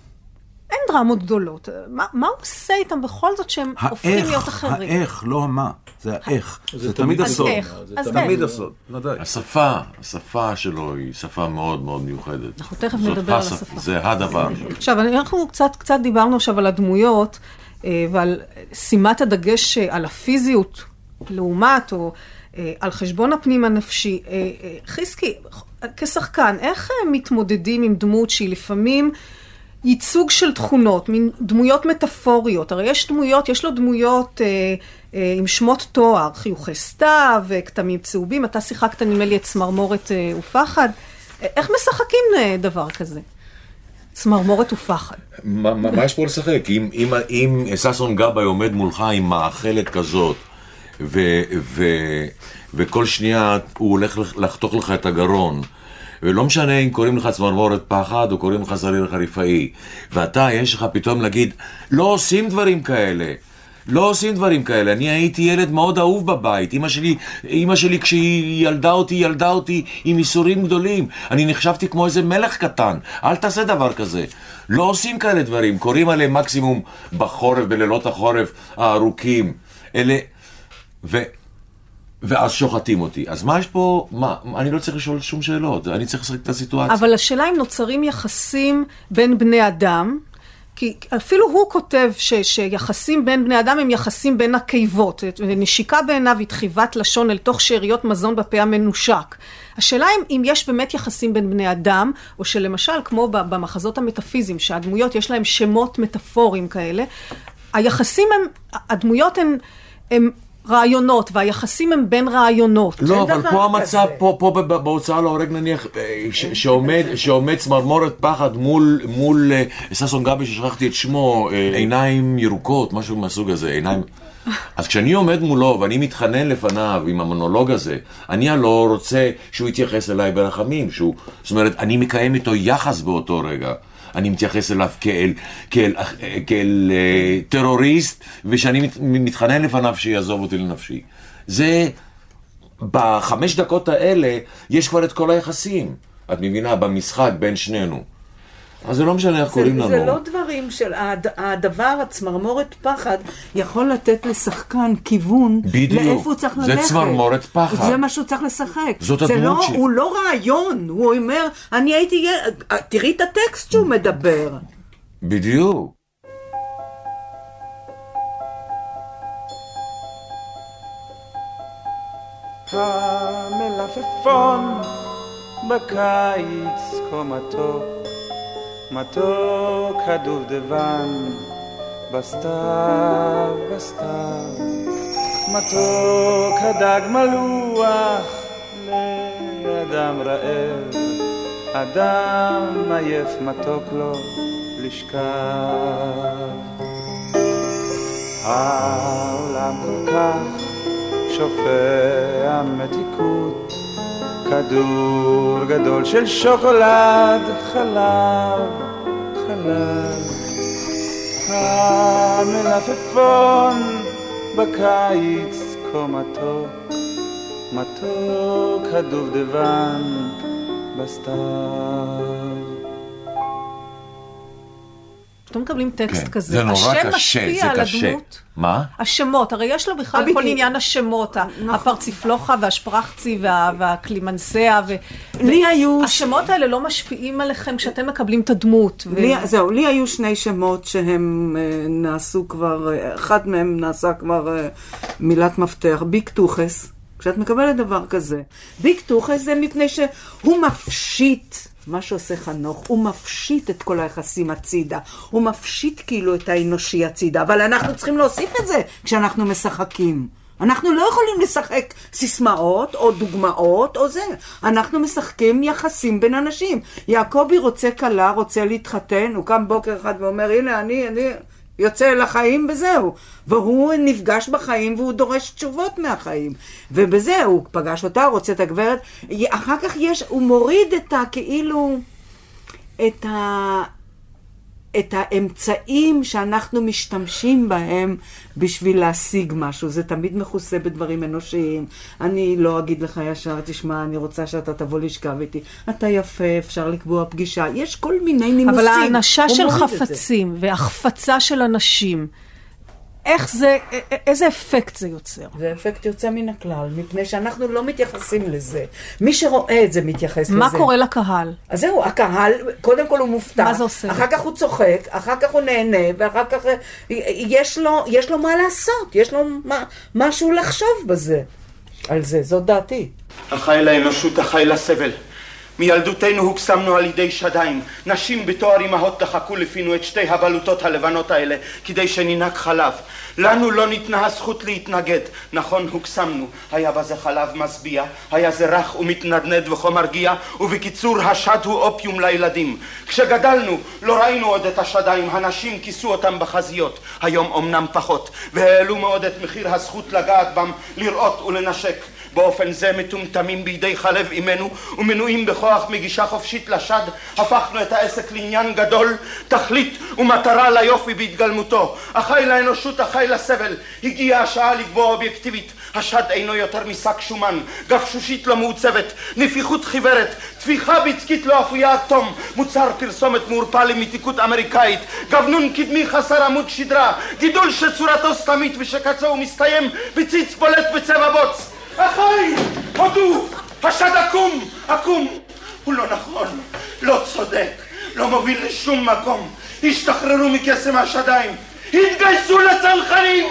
D: אין דרמות גדולות. מה, מה הוא עושה איתם בכל זאת שהם האיך, הופכים להיות אחרים?
I: האיך, לא המה. זה האיך. זה תמיד הסוד. זה תמיד הסוד, ודאי.
F: השפה, השפה שלו היא שפה מאוד מאוד מיוחדת.
D: אנחנו תכף נדבר על השפה.
F: זה הדבר.
D: עכשיו, אנחנו קצת, קצת דיברנו עכשיו על הדמויות אה, ועל שימת הדגש אה, על הפיזיות לעומת, או אה, על חשבון הפנים הנפשי. חיסקי, כשחקן, איך מתמודדים עם דמות שהיא לפעמים... ייצוג של תכונות, מין דמויות מטאפוריות. הרי יש דמויות, יש לו דמויות אה, אה, עם שמות תואר, חיוכי סתיו, כתמים צהובים. אתה שיחקת נדמה לי את צמרמורת אה, ופחד. אה, איך משחקים אה, דבר כזה? צמרמורת ופחד.
F: מה, יש פה לשחק? אם ששון גבאי עומד מולך עם מאכלת כזאת, ו, ו, וכל שנייה הוא הולך לחתוך לך את הגרון, ולא משנה אם קוראים לך צמרמורת פחד או קוראים לך זריר חריפאי, ואתה, יש לך פתאום להגיד, לא עושים דברים כאלה. לא עושים דברים כאלה. אני הייתי ילד מאוד אהוב בבית. אמא שלי, אמא שלי כשהיא ילדה אותי, ילדה אותי עם ייסורים גדולים. אני נחשבתי כמו איזה מלך קטן. אל תעשה דבר כזה. לא עושים כאלה דברים. קוראים עליהם מקסימום בחורף, בלילות החורף הארוכים. אלה... ו... ואז שוחטים אותי. אז מה יש פה, מה, אני לא צריך לשאול שום שאלות, אני צריך לשחק את הסיטואציה.
D: אבל השאלה אם נוצרים יחסים בין בני אדם, כי אפילו הוא כותב ש, שיחסים בין בני אדם הם יחסים בין הקיבות. נשיקה בעיניו היא תחיבת לשון אל תוך שאריות מזון בפה המנושק. השאלה אם, אם יש באמת יחסים בין בני אדם, או שלמשל, כמו במחזות המטאפיזיים, שהדמויות יש להם שמות מטאפוריים כאלה, היחסים הם, הדמויות הן... הם רעיונות, והיחסים הם בין רעיונות.
F: לא, אבל פה המצב, פה, פה בהוצאה להורג נניח, אה, שעומד, שעומד צמרמורת פחד מול, מול אה, ששון גבי, ששכחתי את שמו, אה, עיניים ירוקות, משהו מהסוג הזה, עיניים... אז כשאני עומד מולו ואני מתחנן לפניו עם המונולוג הזה, אני הלא רוצה שהוא יתייחס אליי ברחמים, שהוא, זאת אומרת, אני מקיים איתו יחס באותו רגע. אני מתייחס אליו כאל, כאל, כאל, uh, טרוריסט, ושאני מת, מתחנן לפניו שיעזוב אותי לנפשי. זה, בחמש דקות האלה, יש כבר את כל היחסים. את מבינה? במשחק בין שנינו. אז זה לא משנה איך קוראים לנו.
J: זה לא דברים של... הד, הדבר, הצמרמורת פחד, יכול לתת לשחקן כיוון
F: בדיוק.
J: לאיפה הוא צריך ללכת.
F: זה צמרמורת פחד.
J: זה מה שהוא צריך לשחק.
F: זאת הדמות
J: לא,
F: שלי.
J: הוא לא רעיון, הוא אומר, אני הייתי ילד... תראי את הטקסט שהוא מדבר.
F: בדיוק.
T: המלפפון בקיץ כה מתוק הדובדבן בסתיו, בסתיו, מתוק הדג מלוח לאדם רעב, אדם עייף מתוק לו לשכב. העולם כל כך שופע מתיקות כדור גדול של שוקולד, חלב, חלב. המלפפון בקיץ כה מתוק, מתוק הדובדבן בסתיו.
D: פתאום מקבלים טקסט
F: כן,
D: כזה.
F: זה נורא
D: השם
F: קשה,
D: משפיע
F: זה
D: על
F: קשה.
D: הדמות.
F: מה?
D: השמות, הרי יש לו בכלל. כל עניין השמות, הפרציפלוחה והשפרחצי וה- והקלימנסיה. ו-
J: לי היו...
D: השמות האלה לא משפיעים עליכם כשאתם מקבלים את הדמות. ו-
J: לי, זהו, לי היו שני שמות שהם אה, נעשו כבר, אה, אחד מהם נעשה כבר אה, מילת מפתח, ביק טוחס. כשאת מקבלת דבר כזה, ביק טוחס זה מפני שהוא מפשיט. מה שעושה חנוך, הוא מפשיט את כל היחסים הצידה. הוא מפשיט כאילו את האנושי הצידה, אבל אנחנו צריכים להוסיף את זה כשאנחנו משחקים. אנחנו לא יכולים לשחק סיסמאות או דוגמאות או זה. אנחנו משחקים יחסים בין אנשים. יעקבי רוצה כלה, רוצה להתחתן, הוא קם בוקר אחד ואומר, הנה, אני, אני יוצא לחיים וזהו. והוא נפגש בחיים והוא דורש תשובות מהחיים. ובזה הוא פגש אותה, רוצה את הגברת. אחר כך יש, הוא מוריד את ה... כאילו... את ה... את האמצעים שאנחנו משתמשים בהם בשביל להשיג משהו. זה תמיד מכוסה בדברים אנושיים. אני לא אגיד לך ישר, תשמע, אני רוצה שאתה תבוא לשכב איתי. אתה יפה, אפשר לקבוע פגישה. יש כל מיני נימוסים.
D: אבל האנשה של. חפצים והחפצה של אנשים, איך זה, איזה אפקט זה יוצר?
J: זה אפקט יוצא מן הכלל, מפני שאנחנו לא מתייחסים לזה. מי שרואה את זה מתייחס
D: מה
J: לזה.
D: קורה לקהל?
J: אז זהו, הקהל, קודם כל הוא מופתע.
D: מה זה עושה?
J: אחר כך הוא צוחק, אחר כך הוא נהנה, ואחר כך אה, יש לו, יש לו מה לעשות, יש לו מה, משהו לחשוב בזה. על זה, זאת דעתי.
U: החי לאנושות, החי לסבל.
N: מילדותנו הוקסמנו על ידי שדיים. נשים בתואר אמהות דחקו לפינו את שתי הבלוטות הלבנות האלה כדי שננהג חלב. לנו לא ניתנה הזכות להתנגד. נכון, הוקסמנו. היה בזה חלב משביע, היה זה רך ומתנדנד וכה מרגיע, ובקיצור, השד הוא אופיום לילדים. כשגדלנו, לא ראינו עוד את השדיים, הנשים כיסו אותם בחזיות. היום אמנם פחות, והעלו מאוד את מחיר הזכות לגעת בם, לראות ולנשק. באופן זה מטומטמים בידי חלב אימנו ומנועים בכוח מגישה חופשית לשד הפכנו את העסק לעניין גדול תכלית ומטרה ליופי בהתגלמותו. החי לאנושות החי לסבל הגיעה השעה לקבוע אובייקטיבית. השד אינו יותר משק שומן. גפשושית לא מעוצבת. נפיחות חיוורת. טפיחה בצקית לא אפויה עד תום. מוצר פרסומת מעורפל עם מתיקות אמריקאית. גבנון קדמי חסר עמוד שדרה. גידול שצורתו סתמית ושקצו מסתיים. בציץ בולט בצבע בוץ אחיי, הודו, השד עקום, עקום. הוא לא נכון, לא צודק, לא מוביל לשום מקום. השתחררו מקסם השדיים, התגייסו לצנחנים!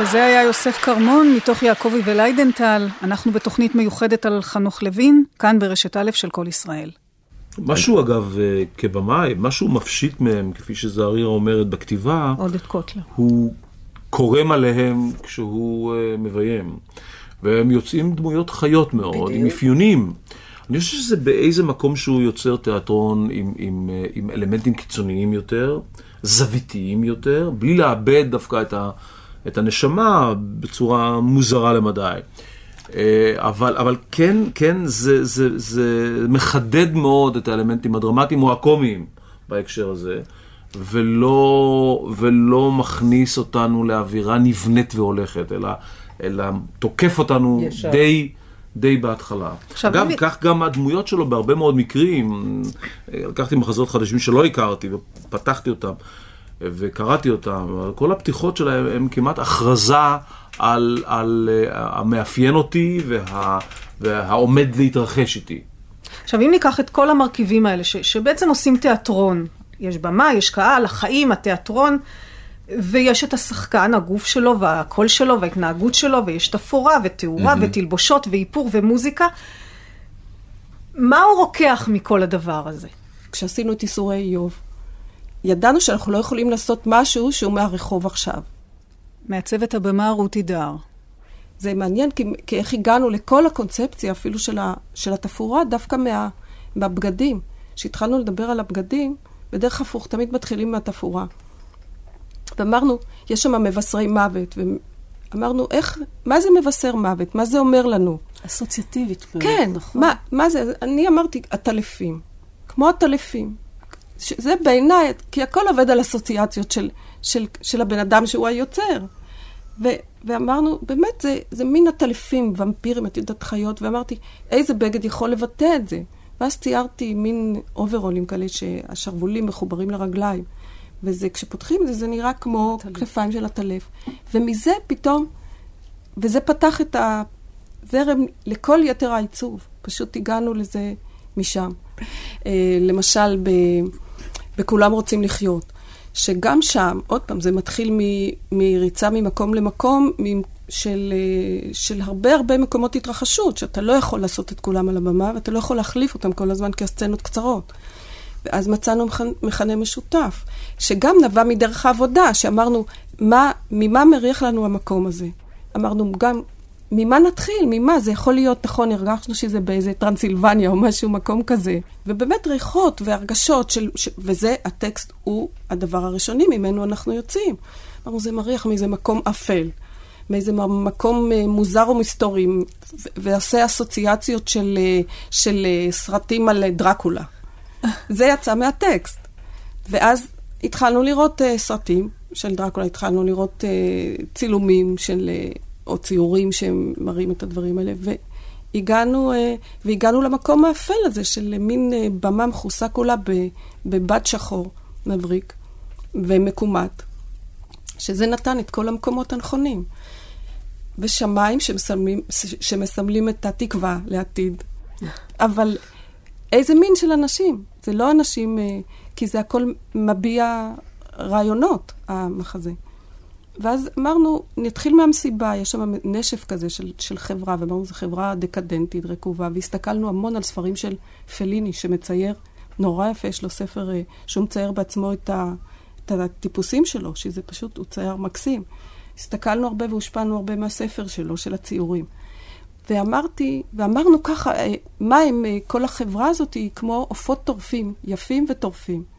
H: וזה היה יוסף כרמון מתוך יעקבי וליידנטל. אנחנו בתוכנית מיוחדת על חנוך לוין, כאן ברשת א' של כל ישראל.
E: משהו אגב, אה, כבמאי, משהו מפשיט מהם, כפי שזערירה אומרת בכתיבה,
H: עודד קוטלר.
E: הוא קורם עליהם כשהוא uh, מביים. והם יוצאים דמויות חיות מאוד, בדיוק. עם אפיונים. אני חושב שזה באיזה מקום שהוא יוצר תיאטרון עם, עם, אה, עם אלמנטים קיצוניים יותר, זוויתיים יותר, בלי לאבד דווקא את, ה, את הנשמה בצורה מוזרה למדי. אה, אבל, אבל כן, כן, זה, זה, זה מחדד מאוד את האלמנטים הדרמטיים או הקומיים בהקשר הזה. ולא, ולא מכניס אותנו לאווירה נבנית והולכת, אלא, אלא תוקף אותנו ישר. די... די בהתחלה. אגב, מי... כך גם הדמויות שלו בהרבה מאוד מקרים, לקחתי מחזות חדשים שלא הכרתי ופתחתי אותם וקראתי אותם, כל הפתיחות שלהם הם כמעט הכרזה על, על uh, המאפיין אותי וה, והעומד להתרחש איתי.
H: עכשיו, אם ניקח את כל המרכיבים האלה, ש, שבעצם עושים תיאטרון, יש במה, יש קהל, החיים, התיאטרון, ויש את השחקן, הגוף שלו והקול שלו וההתנהגות שלו, ויש תפאורה ותאורה mm-hmm. ותלבושות ואיפור ומוזיקה. מה הוא רוקח מכל הדבר הזה?
K: כשעשינו את איסורי איוב, ידענו שאנחנו לא יכולים לעשות משהו שהוא מהרחוב עכשיו.
H: מעצבת הבמה רותי דר.
K: זה מעניין, כי, כי איך הגענו לכל הקונספציה, אפילו של, ה, של התפאורה, דווקא מה, מהבגדים. כשהתחלנו לדבר על הבגדים, בדרך הפוך, תמיד מתחילים מהתפאורה. ואמרנו, יש שם מבשרי מוות, ואמרנו, איך, מה זה מבשר מוות? מה זה אומר לנו?
J: אסוציאטיבית.
K: כן, נכון. מה, מה זה? אני אמרתי, עטלפים. כמו עטלפים. זה בעיניי, כי הכל עובד על אסוציאציות של, של, של הבן אדם שהוא היוצר. ו, ואמרנו, באמת, זה, זה מין עטלפים, ומפירים, את יודעת, חיות, ואמרתי, איזה בגד יכול לבטא את זה? ואז ציירתי מין אוברולים כאלה שהשרוולים מחוברים לרגליים. וזה, כשפותחים את זה, זה נראה כמו כנפיים של הטלף. ומזה פתאום, וזה פתח את הזרם לכל יתר העיצוב. פשוט הגענו לזה משם. אה, למשל, ב, בכולם רוצים לחיות. שגם שם, עוד פעם, זה מתחיל מ, מריצה ממקום למקום, של, אה, של הרבה הרבה מקומות התרחשות, שאתה לא יכול לעשות את כולם על הבמה, ואתה לא יכול להחליף אותם כל הזמן כי הסצנות קצרות. ואז מצאנו מכנה משותף, שגם נבע מדרך העבודה, שאמרנו, מה, ממה מריח לנו המקום הזה? אמרנו, גם, ממה נתחיל? ממה? זה יכול להיות, נכון, הרגשנו שזה באיזה טרנסילבניה או משהו, מקום כזה. ובאמת ריחות והרגשות של... ש... וזה, הטקסט הוא הדבר הראשוני ממנו אנחנו יוצאים. אמרנו, זה מריח מאיזה מקום אפל. מאיזה מקום אה, מוזר ומסתורי, ועושה אסוציאציות של, אה, של אה, סרטים על דרקולה. זה יצא מהטקסט. ואז התחלנו לראות סרטים של דרקולה, התחלנו לראות צילומים של, או ציורים שמראים את הדברים האלה, והגענו, uh, והגענו למקום האפל הזה של מין במה מכוסה כולה בבד שחור מבריק ומקומט, שזה נתן את כל המקומות הנכונים. ושמיים שמסמלים, שמסמלים את התקווה לעתיד. אבל איזה מין של אנשים? זה לא אנשים, אה, כי זה הכל מביע רעיונות, המחזה. ואז אמרנו, נתחיל מהמסיבה, יש שם נשף כזה של, של חברה, ואמרנו, זו חברה דקדנטית, רקובה, והסתכלנו המון על ספרים של פליני, שמצייר נורא יפה, יש לו ספר אה, שהוא מצייר בעצמו את, ה, את הטיפוסים שלו, שזה פשוט, הוא צייר מקסים. הסתכלנו הרבה והושפענו הרבה מהספר שלו, של הציורים. ואמרתי, ואמרנו ככה, אה, מה הם, אה, כל החברה הזאת היא כמו עופות טורפים, יפים וטורפים.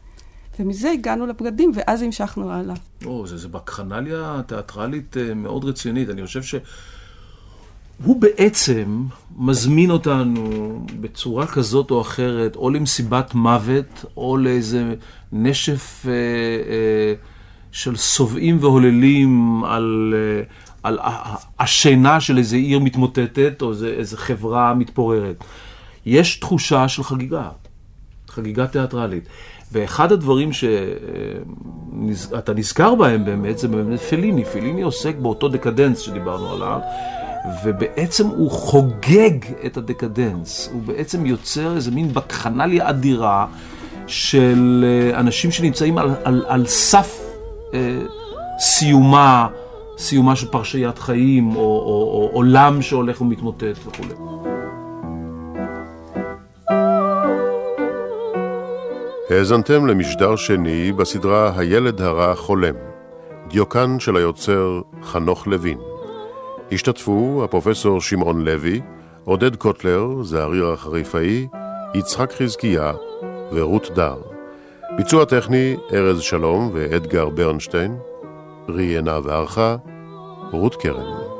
K: ומזה הגענו לבגדים, ואז המשכנו הלאה.
E: או, זה, זה בקחנליה תיאטרלית אה, מאוד רצינית. אני חושב שהוא בעצם מזמין אותנו בצורה כזאת או אחרת, או למסיבת מוות, או לאיזה נשף אה, אה, של שובעים והוללים על... אה, על השינה של איזה עיר מתמוטטת או איזה, איזה חברה מתפוררת. יש תחושה של חגיגה, חגיגה תיאטרלית. ואחד הדברים שאתה נזכר בהם באמת, זה באמת פליני. פליני עוסק באותו דקדנס שדיברנו עליו, ובעצם הוא חוגג את הדקדנס. הוא בעצם יוצר איזה מין בקחנליה אדירה של אה, אנשים שנמצאים על, על, על סף אה, סיומה. סיומה של פרשיית חיים, או, או, או עולם שהולך ומתמוטט וכולי.
B: האזנתם למשדר שני בסדרה הילד הרע חולם, דיוקן של היוצר חנוך לוין. השתתפו הפרופסור שמעון לוי, עודד קוטלר, זעריר החריפאי, יצחק חזקיה ורות דר. ביצוע טכני ארז שלום ואדגר ברנשטיין, ראיינה וערכה רות קרן.